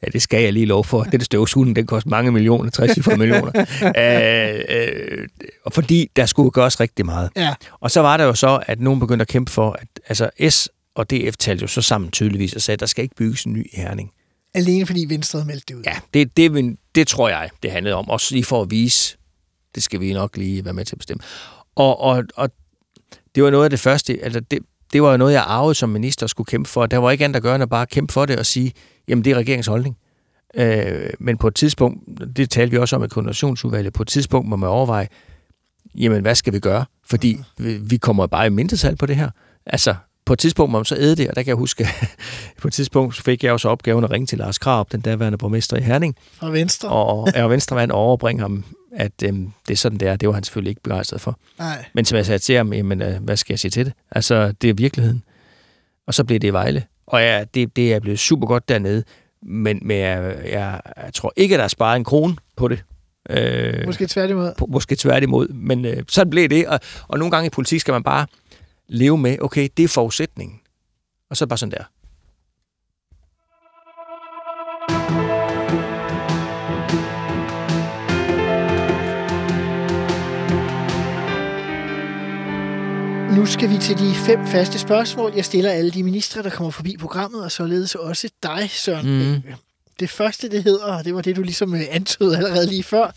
Ja, det skal jeg lige lov for. Den støvsugning, den koster mange millioner, 60 millioner. øh, øh, og fordi der skulle gøres rigtig meget. Ja, Og så var der jo så, at nogen begyndte at kæmpe for, at altså S og DF talte jo så sammen tydeligvis og sagde, at der skal ikke bygges en ny i Herning. alene fordi Venstre havde meldt det ud. Ja, det, det, det tror jeg, det handlede om. Også lige for at vise, det skal vi nok lige være med til at bestemme. Og, og, og det var noget af det første, altså det, det var jo noget, jeg arvede som minister skulle kæmpe for. Der var ikke andet at gøre, end at bare kæmpe for det og sige, jamen det er regeringens holdning. Øh, men på et tidspunkt, det talte vi også om i koordinationsudvalget, på et tidspunkt må man overveje, jamen hvad skal vi gøre? Fordi vi, vi kommer bare i mindretal på det her. Altså, på et tidspunkt må man så æde det, og der kan jeg huske, på et tidspunkt fik jeg også opgaven at ringe til Lars Krab, den daværende borgmester i Herning, Fra Venstre. og er venstremand og overbringe ham, at øhm, det er sådan, det er. Det var han selvfølgelig ikke begejstret for. Nej. Men som jeg sagde til ham, jamen, øh, hvad skal jeg sige til det? Altså, det er virkeligheden. Og så blev det i Vejle. Og ja, det, det er blevet super godt dernede. Men, men jeg, jeg, jeg tror ikke, at der er sparet en krone på det. Øh, Måske tværtimod. på- måske tværtimod. Men øh, sådan blev det. Og, og nogle gange i politik skal man bare leve med, okay, det er forudsætningen. Og så bare sådan der. Nu skal vi til de fem faste spørgsmål. Jeg stiller alle de ministre, der kommer forbi programmet, og således også dig, Søren. Mhm. Det første, det hedder, og det var det, du ligesom øh, antydede allerede lige før,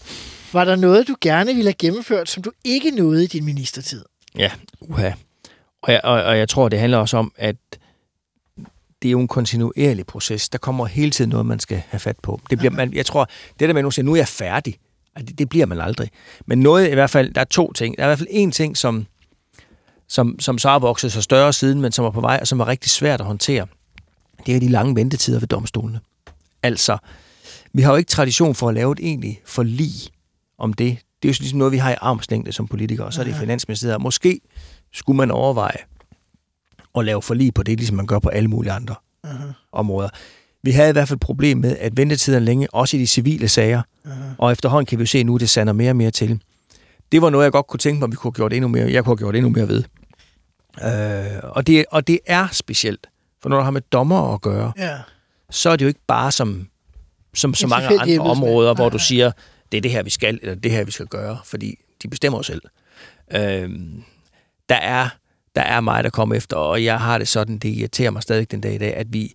var der noget, du gerne ville have gennemført, som du ikke nåede i din ministertid? Ja, uha. Og jeg, og, og jeg tror, det handler også om, at det er jo en kontinuerlig proces. Der kommer hele tiden noget, man skal have fat på. Det bliver, man, jeg tror, det der med, at nogen siger, nu er jeg færdig, det, det bliver man aldrig. Men noget i hvert fald, der er to ting. Der er i hvert fald en ting, som, som, som så har vokset sig større siden, men som er på vej, og som er rigtig svært at håndtere. Det er de lange ventetider ved domstolene. Altså, vi har jo ikke tradition for at lave et egentligt forlig om det. Det er jo ligesom noget, vi har i armslængde som politikere, og så er det i Finansministeriet. Måske skulle man overveje at lave forlig på det, ligesom man gør på alle mulige andre uh-huh. områder. Vi havde i hvert fald et problem med, at ventetiden længe, også i de civile sager, uh-huh. og efterhånden kan vi jo se nu, at det sander mere og mere til. Det var noget, jeg godt kunne tænke mig, at vi kunne have gjort endnu mere, jeg kunne have gjort endnu mere ved. Øh, og, det, og det er specielt, for når du har med dommer at gøre, Ja. så er det jo ikke bare som, som så mange andre områder, hvor du siger, det er det her, vi skal, eller det her, vi skal gøre, fordi de bestemmer jo selv. Øhm, der, er, der er mig, der kommer efter, og jeg har det sådan, det irriterer mig stadig den dag i dag, at, vi,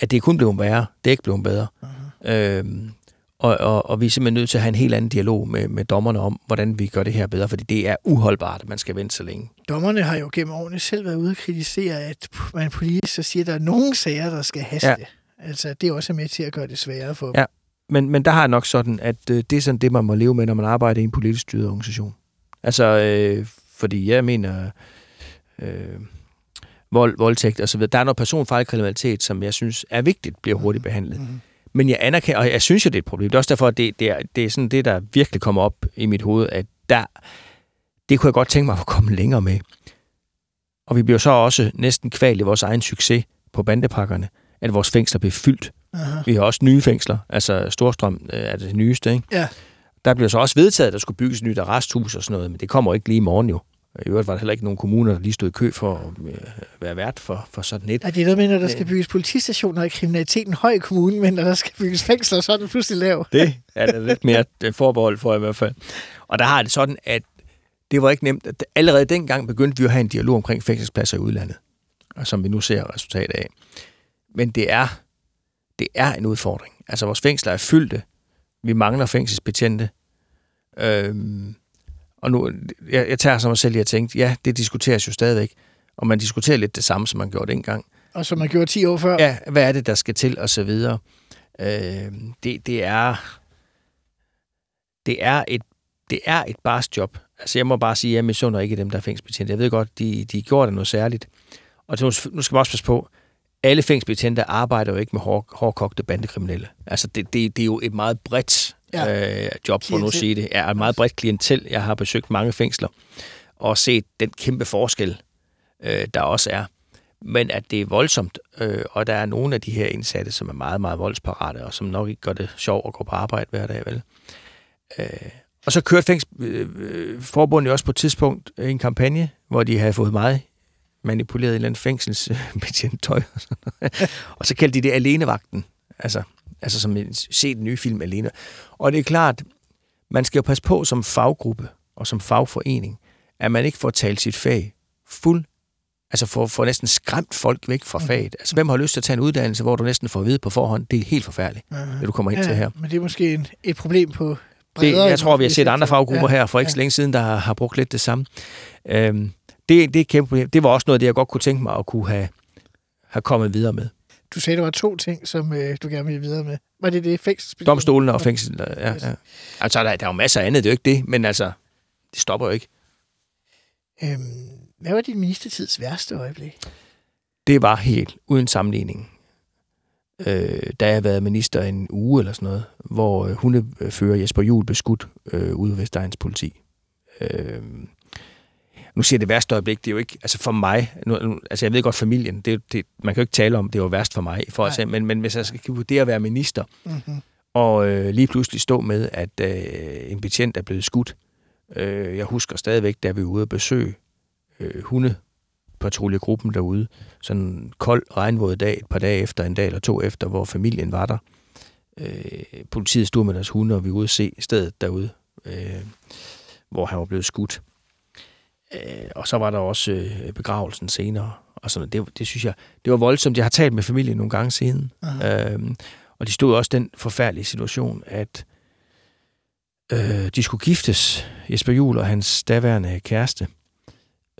at det er kun blevet værre, det er ikke blevet bedre. Uh-huh. Øhm, og, og, og vi er simpelthen nødt til at have en helt anden dialog med, med dommerne om, hvordan vi gør det her bedre, fordi det er uholdbart, at man skal vente så længe. Dommerne har jo gennem årene selv været ude og kritisere, at man politisk så siger, at der er nogle sager, der skal haste. Ja. Ja. Altså, det er også med til at gøre det sværere for dem. Ja. Men, men der har jeg nok sådan, at øh, det er sådan det, man må leve med, når man arbejder i en politisk styret organisation. Altså, øh, fordi jeg mener, øh, vold, voldtægt og så videre. Der er noget personfarlig kriminalitet, som jeg synes er vigtigt, bliver hurtigt behandlet. Mm-hmm. Men jeg anerkender, og jeg synes jo, det er et problem. Det er også derfor, at det, det, er, det er sådan det, der virkelig kommer op i mit hoved, at der, det kunne jeg godt tænke mig at komme længere med. Og vi bliver så også næsten kvalt i vores egen succes på bandepakkerne, at vores fængsler bliver fyldt. Aha. Vi har også nye fængsler, altså Storstrøm øh, er det nyeste, ikke? Ja. Der bliver så også vedtaget, at der skulle bygges et nyt arresthus og sådan noget, men det kommer ikke lige i morgen jo. I øvrigt var der heller ikke nogen kommuner, der lige stod i kø for at øh, være vært for, for sådan et. Ja, det er noget med, når der skal bygges politistationer, er kriminaliteten høj i kommunen, men når der skal bygges fængsler, så er den pludselig lav. Det er der lidt mere øh, forbehold for i hvert fald. Og der har det sådan, at det var ikke nemt. At Allerede dengang begyndte vi at have en dialog omkring fængselspladser i udlandet, og som vi nu ser resultatet af. Men det er, det er en udfordring. Altså, vores fængsler er fyldte. Vi mangler fængselsbetjente. Øhm, og nu, jeg, jeg tager som mig selv i at tænke, ja, det diskuteres jo stadigvæk. Og man diskuterer lidt det samme, som man gjorde dengang. Og som man gjorde 10 år før. Ja, hvad er det, der skal til, og så videre. Øh, det, det er... Det er et det er et barsk job. Altså, jeg må bare sige, at jeg misunder ikke dem, der er fængselsbetjente. Jeg ved godt, de, de gjorde det noget særligt. Og nu, nu skal man også passe på, alle fængselsbetjente arbejder jo ikke med hår, hårdkogte bandekriminelle. Altså, det, det, det er jo et meget bredt Ja. øh, job, for nu at sige det. Er et meget bredt klientel. Jeg har besøgt mange fængsler og set den kæmpe forskel, øh, der også er. Men at det er voldsomt, øh, og der er nogle af de her indsatte, som er meget, meget voldsparate, og som nok ikke gør det sjovt at gå på arbejde hver dag, vel? Øh, og så kørte fængselsforbundet også på et tidspunkt en kampagne, hvor de havde fået meget manipuleret i et eller andet fængselsbetjent tøj. Og, sådan noget. og så kaldte de det alenevagten. Altså, altså som en, se den nye film Alene. Og det er klart, man skal jo passe på som faggruppe og som fagforening, at man ikke får talt sit fag fuld altså får, får næsten skræmt folk væk fra faget. Altså, hvem har lyst til at tage en uddannelse, hvor du næsten får at vide på forhånd, det er helt forfærdeligt, det du kommer ind til her. men det er måske en, et problem på Det, bredere jeg tror, vi har set andre faggrupper Ja, her for ikke ja. så længe siden, der har, har brugt lidt det samme. Øhm, det, det er et kæmpe problem. Det var også noget, af det jeg godt kunne tænke mig at kunne have, have kommet videre med. Du sagde, der var to ting, som øh, du gerne ville videre med. Var det det fængselsbetjent? Domstolene og fængsel. Ja, ja. Altså, der, der er jo masser af andet, det er jo ikke det, men altså, det stopper jo ikke. Øhm, hvad var din ministertids værste øjeblik? Det var helt uden sammenligning. Øh, da jeg været minister en uge eller sådan noget, hvor øh, hundefører Jesper Juhl blev skudt øh, ude ved Vestegns politi. Øh, nu siger jeg det værste øjeblik, det er jo ikke, altså for mig, nu, nu, altså jeg ved godt familien, det, det, man kan jo ikke tale om, det var værst for mig, for at, men, men hvis jeg skal vurdere at være minister, Mm-hmm. og øh, lige pludselig stå med, at øh, en betjent er blevet skudt. Øh, jeg husker stadigvæk, da vi var ude at besøge øh, hundepatruljegruppen derude. Sådan en kold, regnvåd dag, et par dage efter, en dag eller to efter, hvor familien var der. Øh, politiet stod med deres hunde, og vi ude at se stedet derude, øh, hvor han var blevet skudt. Øh, og så var der også øh, begravelsen senere. Og sådan, det, det synes jeg, det var voldsomt. Jeg har talt med familien nogle gange siden. Øhm, og de stod også i den forfærdelige situation, at øh, de skulle giftes, Jesper Juhl og hans daværende kæreste,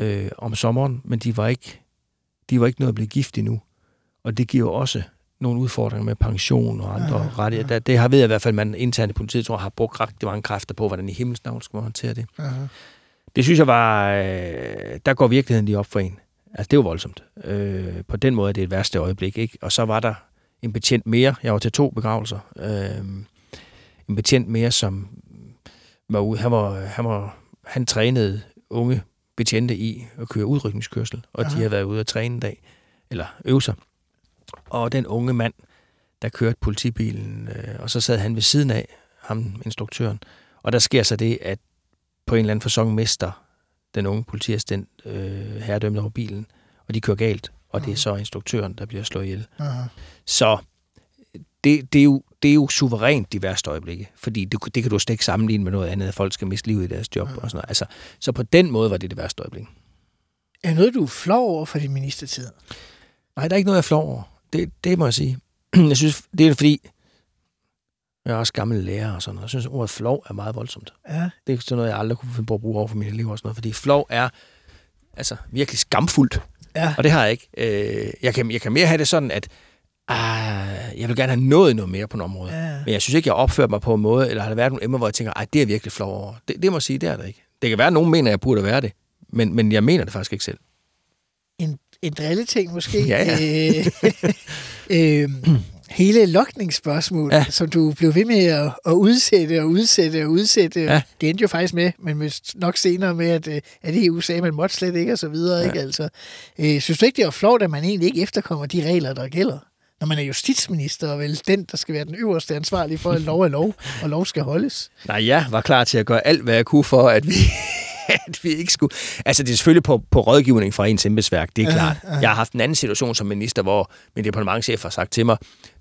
øh, om sommeren, men de var ikke de var ikke nået at blive gift endnu. Og det giver også nogle udfordringer med pension og andre Aha, rettigheder. Det, har ved jeg i hvert fald, man internt i politiet, tror har brugt rigtig mange kræfter på, hvordan i himmels navn skal man håndtere det. Aha. Det synes jeg var, øh, der går virkeligheden lige op for en. Altså, det var voldsomt. Øh, på den måde er det et værste øjeblik, ikke? Og så var der en betjent mere. Jeg var til to begravelser. Øh, en betjent mere, som var ude. Han, var, han, var, han trænede unge betjente i at køre udrykningskørsel, og Aha. de havde været ude at træne en dag, eller øve sig. og den unge mand, der kørte politibilen, øh, og så sad han ved siden af ham, instruktøren. Og der sker så det, at på en eller anden fasong mister den unge politiassistent øh, herredømmet over bilen, og de kører galt, og det er så instruktøren, der bliver slået ihjel. Aha. Så det, det, er jo, det er jo suverænt de værste øjeblikke, fordi det, det kan du slet ikke sammenligne med noget andet, at folk skal miste livet i deres job og sådan noget. Altså, så på den måde var det det værste øjeblik. Er det noget, du er flov over for din ministertid? Nej, der er ikke noget, jeg flår over. Det, det må jeg sige. Jeg synes, det er fordi, jeg er også gammel lærer og sådan noget. Jeg synes, ordet flov er meget voldsomt. Ja. Det er sådan noget, jeg aldrig kunne finde på at bruge over for mine elever og sådan noget, fordi flov er altså virkelig skamfuldt. Ja. Og det har jeg ikke. Øh, jeg, kan, jeg kan mere have det sådan, at ah, jeg vil gerne have nået noget mere på nogle områder. Ja. Men jeg synes ikke, jeg opfører mig på en måde, eller har der været nogle emner, hvor jeg tænker, ej, det er virkelig flov over. Det, det må jeg sige, det er det ikke. Det kan være, at nogen mener, at jeg burde være det. Men, men jeg mener det faktisk ikke selv. En, en drilleting måske. Ja, Øh, øh, hele lokningsspørgsmålet, ja. Som du blev ved med at, at udsætte og udsætte og udsætte. Ja. Det endte jo faktisk med, men nok senere med, at, øh, at EU sagde, at man måtte slet ikke, og så videre. Ja. Ikke? Altså, øh, synes du ikke, det er flot, at man egentlig ikke efterkommer de regler, der gælder? Når man er justitsminister, og vel den, der skal være den øverste ansvarlige for, at lov er lov, og lov skal holdes. Nej, jeg var klar til at gøre alt, hvad jeg kunne for, at vi, at vi ikke skulle... Altså, det er selvfølgelig på, på rådgivning fra ens embedsværk, det er klart. ja. Jeg har haft en anden situation som minister, hvor min departementchef har sagt til mig,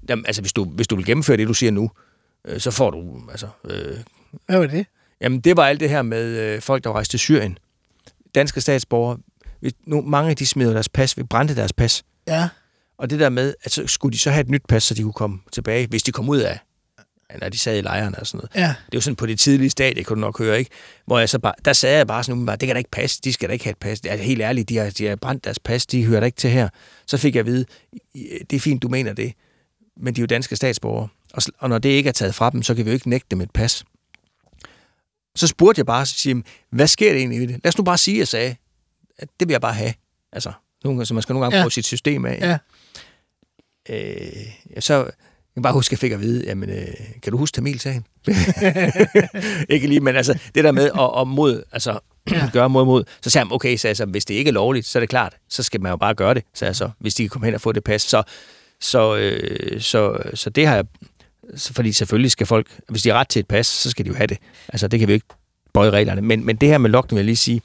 jamen, altså, hvis du, hvis du vil gennemføre det, du siger nu, øh, så får du... Altså, øh, Hvad var det? jamen, det var alt det her med øh, folk, der var rejst til Syrien. Danske statsborgere. Hvis, nu, mange af de smider deres pas, vi brændte deres pas. Ja, Og det der med, at så skulle de så have et nyt pas, så de kunne komme tilbage, hvis de kom ud af, når de sad i lejrene og sådan noget. ja. Det er jo sådan på det tidlige stadie, kunne du nok høre, ikke? Hvor jeg så bare, der sagde jeg bare sådan umiddelbart, det kan da ikke passe, de skal da ikke have et pas. Det er helt ærligt, de har, de har brændt deres pas, de hører da ikke til her. Så fik jeg at vide, det er fint, du mener det, men de er jo danske statsborgere. Og, og når det ikke er taget fra dem, så kan vi jo ikke nægte dem et pas. Så spurgte jeg bare, så siger, hvad sker der egentlig i det? Lad os nu bare sige, at jeg sagde, at det vil jeg bare have. Altså, nogle, gange- så man skal nogle gange Ja. ja. prøve sit system af. Ja. Øh, så jeg kan bare huske, at jeg fik at vide, jamen, øh, kan du huske Tamil-sagen? ikke lige, men altså, det der med at, at mod, altså, ja. gøre mod mod, så sagde han, okay, så altså, hvis det ikke er lovligt, så er det klart, så skal man jo bare gøre det, så altså, hvis de kan komme hen og få det pas. Så, så, øh, så, så det har jeg, fordi selvfølgelig skal folk, hvis de har ret til et pas, så skal de jo have det. Altså, det kan vi jo ikke bøje reglerne. Men, men det her med lokning, vil jeg lige sige,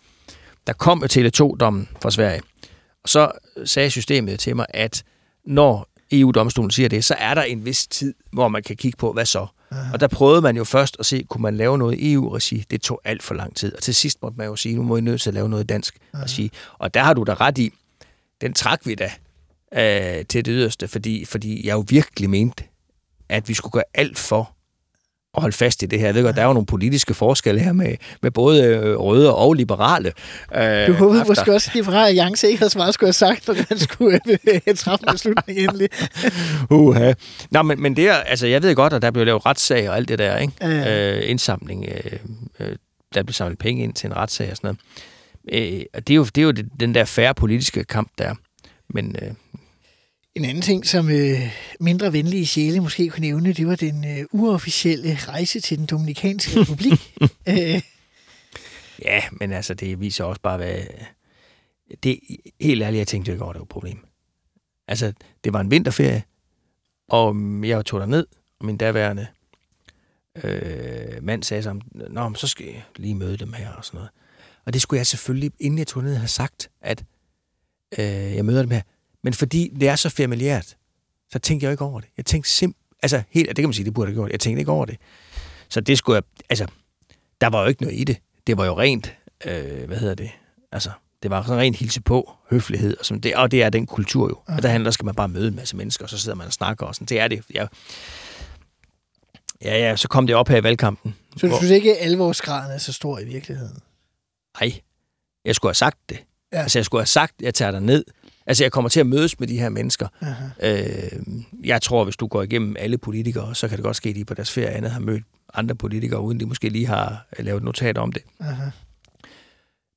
der kom jo Tele2-dommen fra Sverige, og så sagde systemet til mig, at når EU-domstolen siger det, så er der en vis tid, hvor man kan kigge på, hvad så? Og der prøvede man jo først at se, kunne man lave noget i EU-regi? Det tog alt for lang tid. Og til sidst måtte man jo sige, nu må I nødt til at lave noget i dansk regi. Og der har du da ret i, den trak vi da øh, til det yderste, fordi, fordi jeg jo virkelig mente, at vi skulle gøre alt for at holde fast i det her. Jeg ved godt, der er jo nogle politiske forskelle her med, med både øh, røde og liberale. Øh, Du håbede kræfter. måske også, at Liberale Alliance ikke havde så meget skulle have sagt, når han skulle øh, træffe en beslutning endelig. Uha. Nå, men, men det er, altså, jeg ved godt, at der blev lavet retssag og alt det der, ikke? Ja. Øh, indsamling, øh, øh, der blev samlet penge ind til en retssag og sådan noget. Øh, og det er jo, det er jo den der færre politiske kamp, der er. Men øh, En anden ting, som øh, mindre venlige sjæle måske kunne nævne, det var den øh, uofficielle rejse til den Dominikanske Republik. øh, ja, men altså, det viser også bare, hvad... Det, helt ærligt, jeg tænkte jo ikke over, det var et problem. Altså, det var en vinterferie, og jeg tog ned og min daværende øh, mand sagde så, Nå, men så skal jeg lige møde dem her og sådan noget. Og det skulle jeg selvfølgelig, inden jeg tog ned, have sagt, at øh, jeg møder dem her. Men fordi det er så familiært, så tænkte jeg ikke over det. Jeg tænkte simpelthen, altså helt, det kan man sige, det burde jeg gjort. Jeg tænkte ikke over det. Så det skulle jeg, altså, der var jo ikke noget i det. Det var jo rent, øh, hvad hedder det, altså, det var sådan rent hilse på, høflighed, og, sådan, det, og det er den kultur jo. Og der handler, der skal man bare møde en masse mennesker, og så sidder man og snakker, og sådan, det er det. Jeg, ja, ja, så kom det op her i valgkampen. så du hvor- synes ikke, at alvorsgraden er så stor i virkeligheden? Nej, jeg skulle have sagt det. Ja. Ja. Altså, jeg skulle have sagt, at jeg tager dig ned. Altså, jeg kommer til at mødes med de her mennesker. Aha. Øh, jeg tror, hvis du går igennem alle politikere, så kan det godt ske, at de på deres ferie andet har mødt andre politikere, uden de måske lige har øh, lavet notat om det. Aha.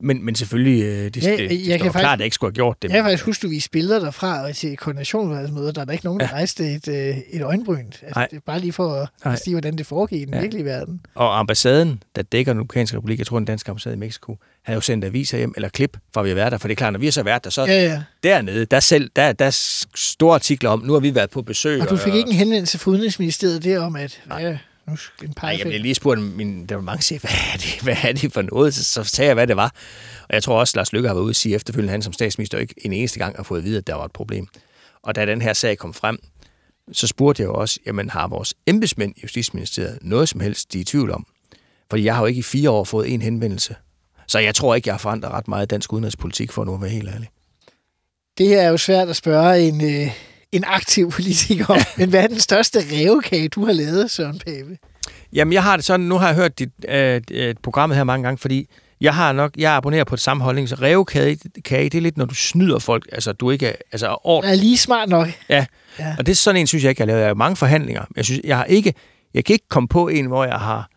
Men, men selvfølgelig, øh, det, Ja, det, jeg det kan står faktisk- klart, at jeg ikke skulle have gjort det. Jeg kan faktisk huske, at vi spillede derfra og til koordinationsvalgsmøder, der er der ikke nogen, der rejste et, øh, et øjenbryn. Altså, Nej. det er bare lige for Nej. at sige, hvordan det foregik i den Ja. virkelige verden. Og ambassaden, der dækker den amerikanske republik, jeg tror den danske ambassade i Mexico, havde jo sendt aviser hjem, eller klip, fra vi har været der. For det er klart, når vi har så været der, så Ja, ja. dernede, der, selv, der, der er store artikler om, nu har vi været på besøg. Og du fik ikke en henvendelse fra Udenrigsministeriet der om, at ja, nu en Nej, jeg blev lige spurgt, min, der var mange, siger, hvad er, det, hvad er det for noget? Så, så sagde jeg, hvad det var. Og jeg tror også, Lars Løkke har været ude og sige efterfølgende, han som statsminister ikke en eneste gang har fået at vide, at der var et problem. Og da den her sag kom frem, så spurgte jeg jo også, jamen har vores embedsmænd i Justitsministeriet noget som helst, de er i tvivl om? Fordi jeg har jo ikke i fire år fået en henvendelse. Så jeg tror ikke, jeg har forandret ret meget dansk udenrigspolitik, for nu at være helt ærlig. Det her er jo svært at spørge en, øh, en aktiv politiker. Men hvad er den største revkage, du har lavet, Søren Pape? Jamen, jeg har det sådan, nu har jeg hørt dit, øh, øh, programmet her mange gange, fordi jeg har nok, jeg abonnerer på det samme holdning, så revkage, kage, det er lidt, når du snyder folk, altså du ikke er, altså ord, Jeg er lige smart nok. ja. Ja. Og det er sådan en, synes jeg ikke, jeg har lavet. Jeg har mange forhandlinger. men Jeg synes, jeg har ikke, jeg kan ikke komme på en, hvor jeg har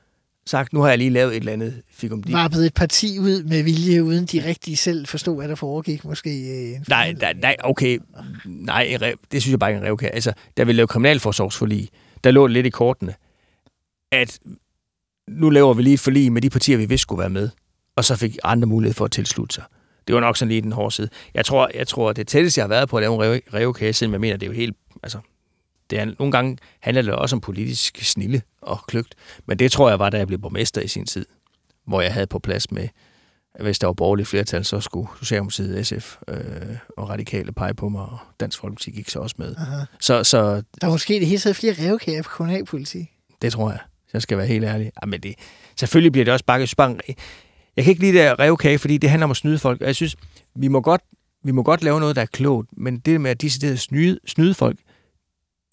sagt, nu har jeg lige lavet et eller andet fikumdi. Varpet et parti ud med vilje, uden de rigtig selv forstod, hvad der foregik. Måske øh, Nej, nej, nej, okay. Nej, det synes jeg bare ikke er en revkage. Altså, da vi lavede kriminalforsorgsforlig, der lå det lidt i kortene, at nu laver vi lige et forlig med de partier, vi vidste skulle være med, og så fik andre mulighed for at tilslutte sig. Det var nok sådan lige den hårde side. Jeg tror, jeg tror det tætteste, jeg har været på at lave en rev- revkage, selvom jeg mener, det er jo helt... Altså, det er, nogle gange handler det også om politisk snille og kløgt, men det tror jeg var, da jeg blev borgmester i sin tid, hvor jeg havde på plads med, hvis der var borgerligt flertal, så skulle Socialdemokratiet, SF øh, og Radikale pege på mig, og Dansk Folkeparti gik så også med. Aha. Så, så Der er måske det hele taget flere revkager på kommunalpolitik. det tror jeg, jeg skal være helt ærlig. Ja, men det, selvfølgelig bliver det også bakket. Bare, jeg kan ikke lide det der revkage, fordi det handler om at snyde folk. Og jeg synes, vi må godt, vi må godt lave noget, der er klogt, men det med at decideret snyde, snyde folk,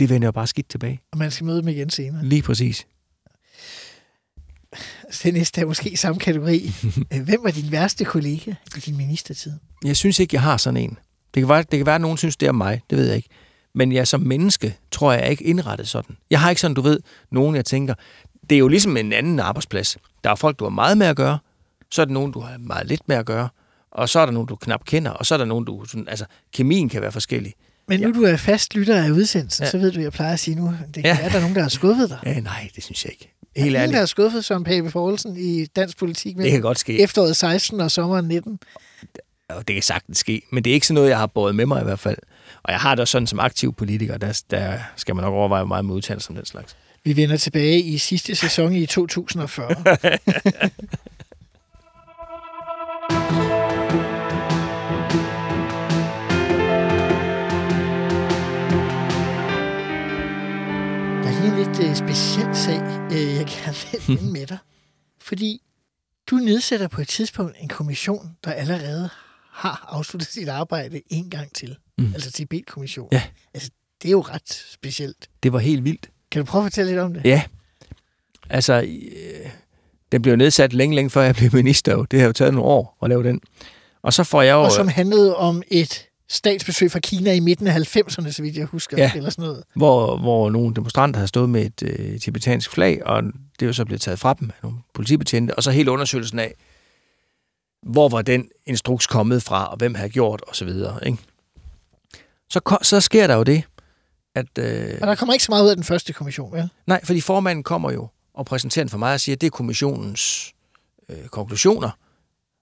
det vender jo bare skidt tilbage. Og man skal møde dem igen senere. Lige præcis. Så det næste er måske i samme kategori. Øh, Hvem var din værste kollega i din ministertid? Jeg synes ikke, jeg har sådan en. Det kan være, det kan være at nogen synes, det er mig. Det ved jeg ikke. Men jeg som menneske, tror jeg er ikke indrettet sådan. Jeg har ikke sådan, du ved, nogen, jeg tænker, det er jo ligesom en anden arbejdsplads. Der er folk, du har meget med at gøre, så er der nogen, du har meget lidt med at gøre, og så er der nogen, du knap kender, og så er der nogen, du... Sådan, altså, kemien kan være forskellig. Men nu Ja. du er fast lytter af udsendelsen, Ja. så ved du, jeg plejer at sige nu, det kan Ja. være, at der er nogen, der har skuffet dig. Ja, nej, det synes jeg ikke. Helt Helt Ingen, der ærligt. har skuffet Søren Pape Poulsen i dansk politik Det kan godt ske, efteråret 16 og sommeren 19. og det kan sagtens ske, men det er ikke sådan noget, jeg har båret med mig i hvert fald. Og jeg har det også sådan som aktiv politiker, der, der skal man nok overveje meget med udtalelser som den slags. Vi vender tilbage i sidste sæson i 2040. lidt øh, speciel sag, øh, jeg gerne vil vende med dig. Fordi du nedsætter på et tidspunkt en kommission, der allerede har afsluttet sit arbejde en gang til. Mm. Altså Tibet-kommissionen. Ja. Altså, det er jo ret specielt. Det var helt vildt. Kan du prøve at fortælle lidt om det? Ja. Altså, øh, den blev nedsat længe, længe før jeg blev minister. Det har jo taget nogle år at lave den. Og så får jeg jo... Og som handlede om et statsbesøg fra Kina i midten af 90'erne, så vidt jeg husker, Ja. eller sådan noget. hvor, hvor nogle demonstranter har stået med et øh, tibetansk flag, og det er jo så blevet taget fra dem af nogle politibetjente, og så hele undersøgelsen af, hvor var den instruks kommet fra, og hvem havde gjort, og så videre. Ikke? Så, så sker der jo det, at... Øh, Og der kommer ikke så meget ud af den første kommission, vel? nej, fordi formanden kommer jo og præsenterer den for mig og siger, at det er kommissionens øh, konklusioner,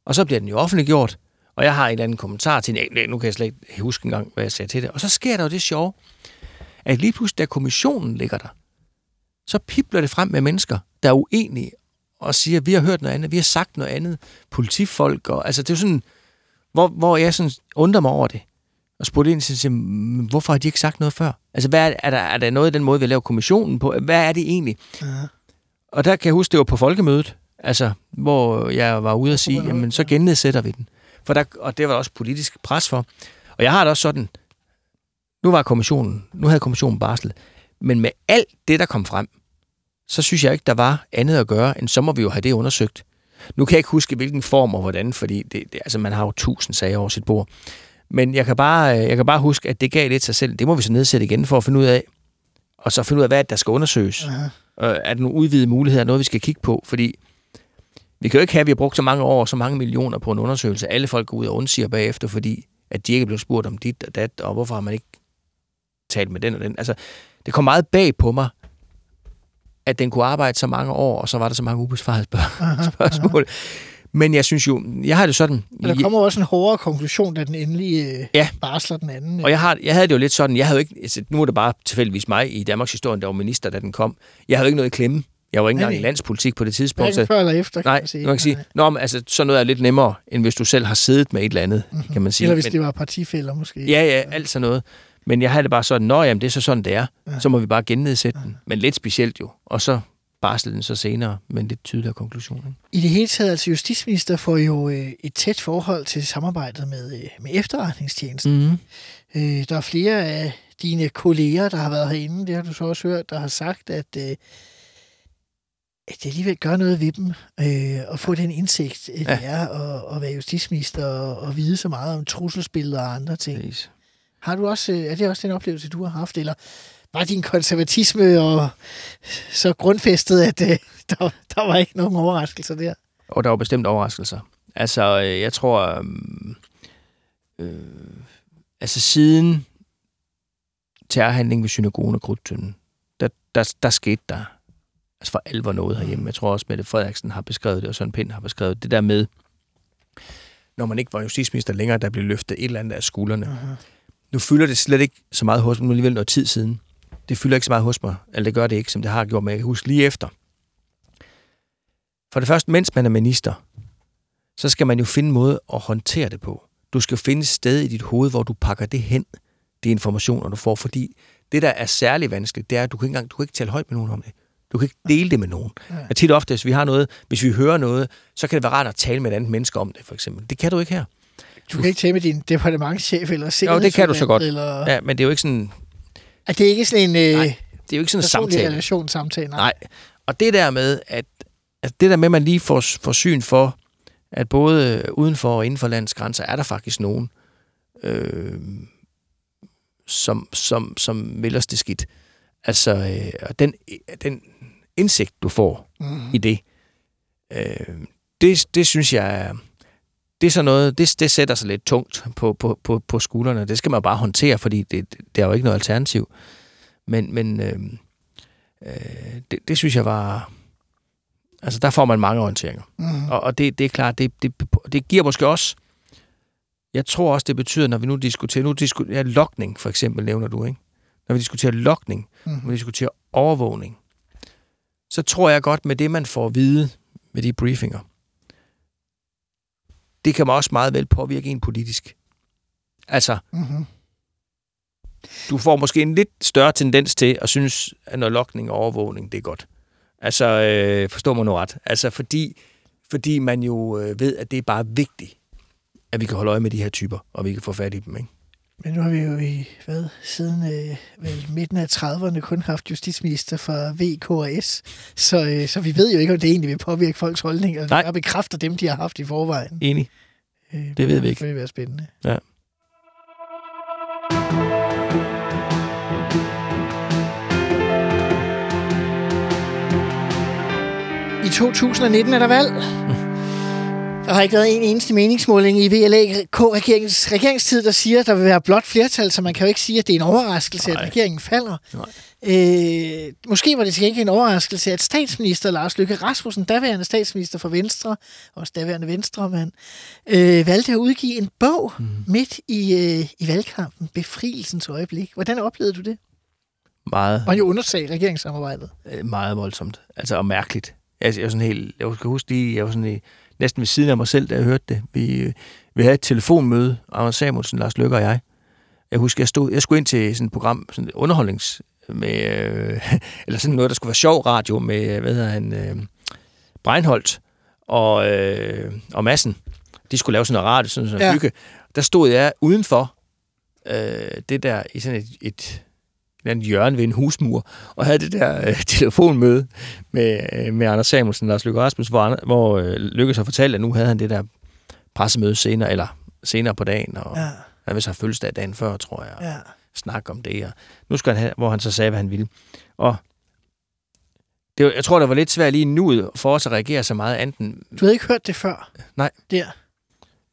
og så bliver den jo offentliggjort, og jeg har en eller anden kommentar til. Nej, Nu kan jeg slet ikke huske engang, hvad jeg sagde til det. Og så sker der jo det sjove, at lige pludselig, da kommissionen ligger der, så pipler det frem med mennesker, der er uenige, og siger, vi har hørt noget andet, vi har sagt noget andet, politifolk, og altså det er jo sådan, hvor, hvor jeg sådan undrer mig over det, og spurgte ind til, siger, "Men hvorfor har de ikke sagt noget før? Altså, hvad er, er, der, er der noget i den måde, vi laver kommissionen på? Hvad er det egentlig? Ja. Og der kan jeg huske, det var på folkemødet, altså, hvor jeg var ude og sige, jamen så gennedsætter vi den. For der, og det var der også politisk pres for. Og jeg har det også sådan, nu var kommissionen, nu havde kommissionen barslet, men med alt det, der kom frem, så synes jeg ikke, der var andet at gøre, end så må vi jo have det undersøgt. Nu kan jeg ikke huske, hvilken form og hvordan, fordi det, det, altså, man har jo tusind sager over sit bord. Men jeg kan, bare, jeg kan bare huske, at det gav lidt sig selv. Det må vi så nedsætte igen for at finde ud af, og så finde ud af, hvad er der skal undersøges. Øh, er der nogle udvidede muligheder, noget vi skal kigge på? Fordi Vi kan jo ikke have, at vi har brugt så mange år og så mange millioner på en undersøgelse. Alle folk går ud og undsiger bagefter, fordi at de ikke blev spurgt om dit og dat, og hvorfor har man ikke talt med den og den. Altså, det kom meget bag på mig, at den kunne arbejde så mange år, og så var der så mange ubesvarede spørg- spørgsmål. Men jeg synes jo, jeg har det sådan... Men der kommer også en hårdere konklusion, da den endelig øh, Ja. barsler den anden. Og jeg, har, jeg havde det jo lidt sådan, jeg havde jo ikke, altså, nu er det bare tilfældigvis mig i Danmarks historie, der var minister, da den kom. Jeg havde jo ikke noget i klemme. Jeg var ikke engang i landspolitik på det tidspunkt. Hverken Så, før eller efter, kan nej, man sige. man kan sige, Nå, men, altså, sådan noget er lidt nemmere, end hvis du selv har siddet med et eller andet, mm-hmm. kan man sige. Eller hvis men, det var partifælder måske. Ja, ja, alt sådan noget. Men jeg havde det bare sådan, nå jamen, det er så sådan, det er. Ja. Så må vi bare gennedsætte den. Men lidt specielt jo. Og så barslede den så senere, med en lidt tydeligere konklusion. Ikke? I det hele taget, altså justitsminister får jo øh, et tæt forhold til samarbejdet med, øh, med efterretningstjenesten. Mm-hmm. Øh, der er flere af dine kolleger, der har været herinde, det har du så også hørt, der har sagt, at, øh, at det alligevel gør noget ved dem øh, at få den indsigt, øh, det Ja. er at, at være justitsminister og, og vide så meget om trusselsbilleder og andre ting. Præcis. Har du også, øh, er det også den oplevelse, du har haft, eller var din konservatisme og så grundfæstet, at øh, der, der var ikke nogen overraskelser der? Og der var bestemt overraskelser. Altså, øh, jeg tror... øhm, Øh, altså, siden terrorhandlingen ved synagogen og Krudtønden, der, der, der skete der altså for alvor noget herhjemme. Jeg tror også, Mette Frederiksen har beskrevet det, og Søren Pind har beskrevet det der med, når man ikke var justitsminister længere, der blev løftet et eller andet af skuldrene. Uh-huh. Nu fylder det slet ikke så meget hos mig, nu alligevel noget tid siden. Det fylder ikke så meget hos mig, eller det gør det ikke, som det har gjort, men jeg kan huske lige efter. For det første, mens man er minister, så skal man jo finde en måde at håndtere det på. Du skal finde et sted i dit hoved, hvor du pakker det hen, de informationer, du får, fordi det, der er særlig vanskeligt, det er, at du kan ikke engang du kan ikke tale højt med nogen om det. Du kan ikke dele det med nogen. Og tit og ofte, hvis vi har noget, hvis vi hører noget, så kan det være rart at tale med et andet menneske om det, for eksempel. Det kan du ikke her. Du kan ikke tale med din departementchef eller Jo, det kan du så godt. Eller... Ja, men det er jo ikke sådan, Er det ikke sådan en øh, Nej, det er jo ikke sådan en samtale. relationssamtale? Nej. Nej. Og det der med, at, at det der med, at man lige får, får syn for, at både uden for og inden for landets grænser, er der faktisk nogen, øh, som, som, som vil os det skidt. Altså, øh, og den, den indsigt, du får Mm. i det, øh, det, det synes jeg det er sådan noget, det, det sætter sig lidt tungt på, på, på, på skuldrene. Det skal man bare håndtere, fordi det, det er jo ikke noget alternativ. Men, men øh, øh, det, det synes jeg var... Altså, der får man mange orienteringer. Mm. Og, og det, det er klart, det, det, det giver måske også... Jeg tror også, det betyder, når vi nu diskuterer... Nu diskuterer ja, lokning, for eksempel, nævner du, ikke? Når vi diskuterer lokning, Mhm. når vi diskuterer overvågning, så tror jeg godt med det, man får at vide med de briefinger, det kan man også meget vel påvirke en politisk. Altså, Mm-hmm. du får måske en lidt større tendens til at synes, at noget lokning og overvågning, det er godt. Altså, øh, forstår man nu ret. Altså, fordi, fordi man jo øh, ved, at det er bare vigtigt, at vi kan holde øje med de her typer, og vi kan få fat i dem, ikke? Men nu har vi jo i, hvad, siden øh, vel, midten af 30'erne kun haft justitsminister fra VK og S, så, øh, så vi ved jo ikke, om det egentlig vil påvirke folks holdninger. Nej. Det bare bekræfter dem, de har haft i forvejen. Enig. Øh, Det ved vi ikke. Det vil være spændende. Ja. I 2019 er der valg. Der har ikke været en eneste meningsmåling i VLAK-regeringens regeringstid, der siger, at der vil være blot flertal, så man kan jo ikke sige, at det er en overraskelse, Nej. at regeringen falder. Nej. Øh, måske var det til gengæld en overraskelse, at statsminister Lars Løkke Rasmussen, daværende statsminister for Venstre, også daværende venstremand, øh, valgte at udgive en bog mm. midt i, øh, i valgkampen, Befrielsens øjeblik. Hvordan oplevede du det? Meget, Og jo undersag regeringssamarbejdet. øh, meget voldsomt. Altså, og mærkeligt. Jeg, jeg, var sådan helt, jeg kan huske lige, jeg var sådan i, næsten ved siden af mig selv, da jeg hørte det. Vi, øh, vi havde et telefonmøde, Anders Samuelsen, Lars Løkke og jeg. Jeg husker, jeg, stod, jeg skulle ind til sådan et program, sådan et underholdnings, med, øh, eller sådan noget, der skulle være sjov radio med, hvad hedder han, øh, Breinholt og, øh, og Massen. De skulle lave sådan noget radio, sådan noget Ja. hygge. Der stod jeg udenfor øh, det der, i sådan et, et andet hjørne ved en husmur, og havde det der øh, telefonmøde med, øh, med Anders Samuelsen og Lars Løkke Rasmussen, hvor, hvor øh, Løkke så fortalte, at nu havde han det der pressemøde senere, eller senere på dagen, og Ja, han vil så have fødselsdag dagen før, tror jeg, og ja. snakke om det, og nu skal han have, hvor han så sagde, hvad han ville. Og det, var- jeg tror, det var lidt svært lige nu for os at reagere så meget anden. Du havde ikke hørt det før? Nej. Der.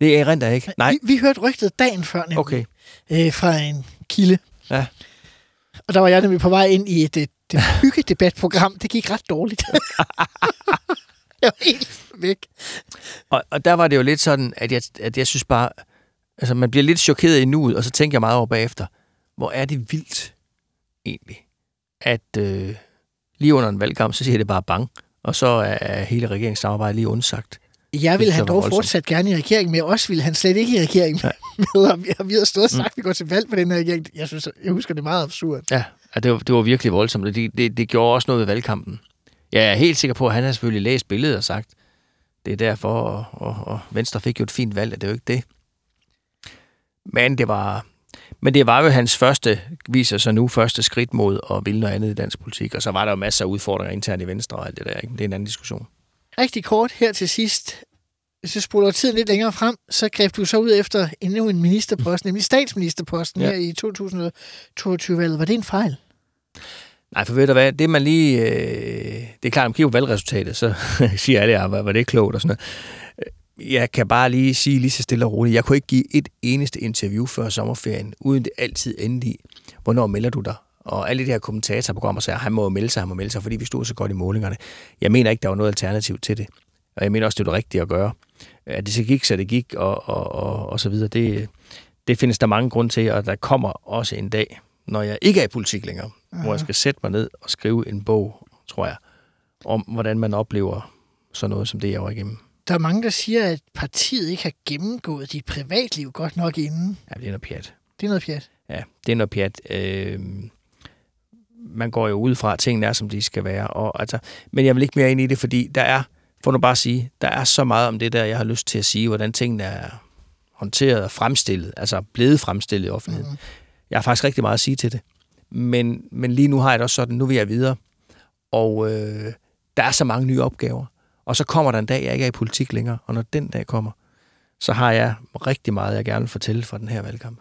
Det er rent ikke. Nej, Vi, vi hørte rygtet dagen før, nemlig, okay. øh, fra en kilde. Ja. Og der var jeg nemlig på vej ind i et, et, hyggedebatprogram. Det gik ret dårligt. jeg var helt væk. Og, og der var det jo lidt sådan, at jeg, at jeg synes bare, altså man bliver lidt chokeret i nuet, og så tænker jeg meget over bagefter, hvor er det vildt egentlig, at øh, lige under en valgkamp, så siger det bare bang, og så er hele regeringssamarbejdet lige undsagt. Jeg Det han dog voldsomt. fortsat gerne i regering med os, ville han slet ikke i regering med. Og vi- har stået og sagt, at vi går til valg på den her regering. Jeg, synes, jeg husker det meget absurd. Ja, og det var, det var virkelig voldsomt, og det, det, det gjorde også noget ved valgkampen. Jeg er helt sikker på, at han har selvfølgelig læst billedet og sagt, det er derfor, og, og, og Venstre fik jo et fint valg, og det er jo ikke det. Men det var, men det var jo hans første, viser sig nu, første skridt mod at ville noget andet i dansk politik, og så var der jo masser af udfordringer internt i Venstre og alt det der, ikke? Det er en anden diskussion. Rigtig kort her til sidst. Hvis jeg spoler tiden lidt længere frem, så greb du så ud efter endnu en ministerpost, nemlig statsministerposten Ja. her i 2022-valget. Var det en fejl? Nej, for ved du hvad, det man lige... Øh, det er klart, at man kigger på valgresultatet, så siger alle, ja, var, det klogt og sådan noget. Jeg kan bare lige sige lige så stille og roligt, jeg kunne ikke give et eneste interview før sommerferien, uden det altid endte i, hvornår melder du dig? Og alle de her kommentatorprogrammer sagde, at han må melde sig, han må melde sig, fordi vi stod så godt i målingerne. Jeg mener ikke, der var noget alternativ til det. Og jeg mener også, det var det rigtige at gøre. At det så gik, så det gik, og, og, og, og så videre. Det, det findes der mange grunde til, og der kommer også en dag, når jeg ikke er i politik længere, Aha. hvor jeg skal sætte mig ned og skrive en bog, tror jeg, om hvordan man oplever sådan noget som det, jeg var igennem. Der er mange, der siger, at partiet ikke har gennemgået dit privatliv godt nok inden. Ja, det er noget pjat. Det er noget pjat. Ja, det er noget pjat. Øh, man går jo ud fra, at tingene er, som de skal være. Og, altså, men jeg vil ikke mere ind i det, fordi der er, for nu bare at sige, der er så meget om det der, jeg har lyst til at sige, hvordan tingene er håndteret og fremstillet, altså blevet fremstillet i offentligheden. Mm. Jeg har faktisk rigtig meget at sige til det. Men, men lige nu har jeg det også sådan, nu vil jeg videre. Og øh, der er så mange nye opgaver. Og så kommer der en dag, jeg ikke er i politik længere. Og når den dag kommer, så har jeg rigtig meget, jeg gerne vil fortælle fra den her valgkamp.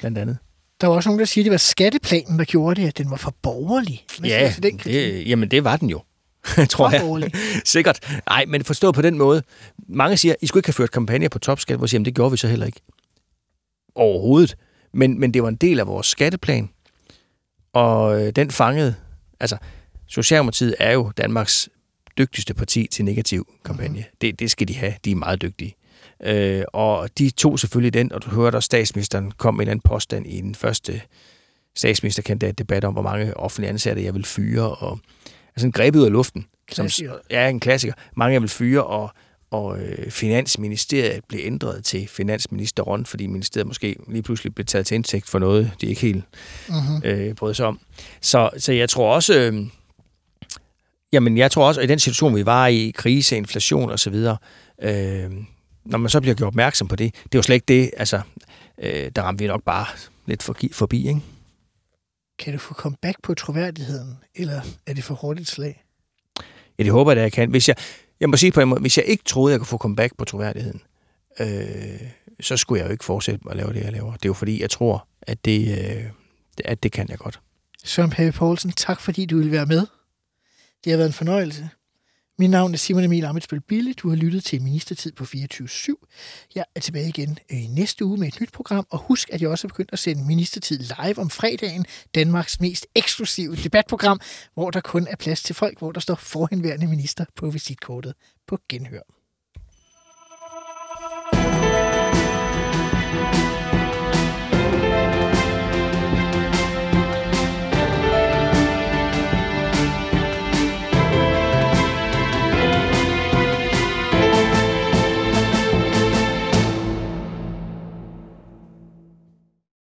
Blandt andet. Der var også nogen, der siger, at det var skatteplanen, der gjorde det, at den var for borgerlig. Hvad Ja, til den kritik? det, jamen det var den jo, tror jeg. Sikkert. Nej, men forstå på den måde. Mange siger, I skulle ikke have ført kampagne på topskat, hvor siger, jamen, det gjorde vi så heller ikke. Overhovedet. Men, men det var en del af vores skatteplan, og øh, den fangede, altså Socialdemokratiet er jo Danmarks dygtigste parti til negativ kampagne. Mm. Det, det skal de have. De er meget dygtige. Øh, og de tog selvfølgelig den, og du hørte også, statsministeren kom med en anden påstand i den første statsministerkandidat-debat om, hvor mange offentlige ansatte jeg vil fyre, og en grebet ud af luften. Klassiker. Som, ja, en klassiker. Mange jeg vil fyre, og, og øh, Finansministeriet blev ændret til Finansministeren, fordi ministeriet måske lige pludselig blev taget til indtægt for noget, de ikke helt Mm-hmm. øh, brød sig om. Så, så jeg tror også, øh, jamen jeg tror også, at i den situation, vi var i, krise, inflation osv., øh, når man så bliver gjort opmærksom på det, det er jo slet ikke det, altså, øh, der ramte vi nok bare lidt forbi ikke? Kan du få comeback på troværdigheden, eller er det for hurtigt slag? Ja, det håber jeg, at jeg kan. Hvis jeg, jeg må sige på en måde, hvis jeg ikke troede, jeg kunne få comeback på troværdigheden, øh, så skulle jeg jo ikke fortsætte med at lave det, jeg laver. Det er jo fordi, jeg tror, at det, øh, at det kan jeg godt. Søren Pape Poulsen, tak fordi du ville være med. Det har været en fornøjelse. Mit navn er Simon Emil Amitsbøl Bille. Du har lyttet til Ministertid på 24.7. Jeg er tilbage igen øh, i næste uge med et nyt program, og husk, at jeg også er begyndt at sende Ministertid live om fredagen, Danmarks mest eksklusive debatprogram, hvor der kun er plads til folk, hvor der står forhenværende minister på visitkortet på genhør.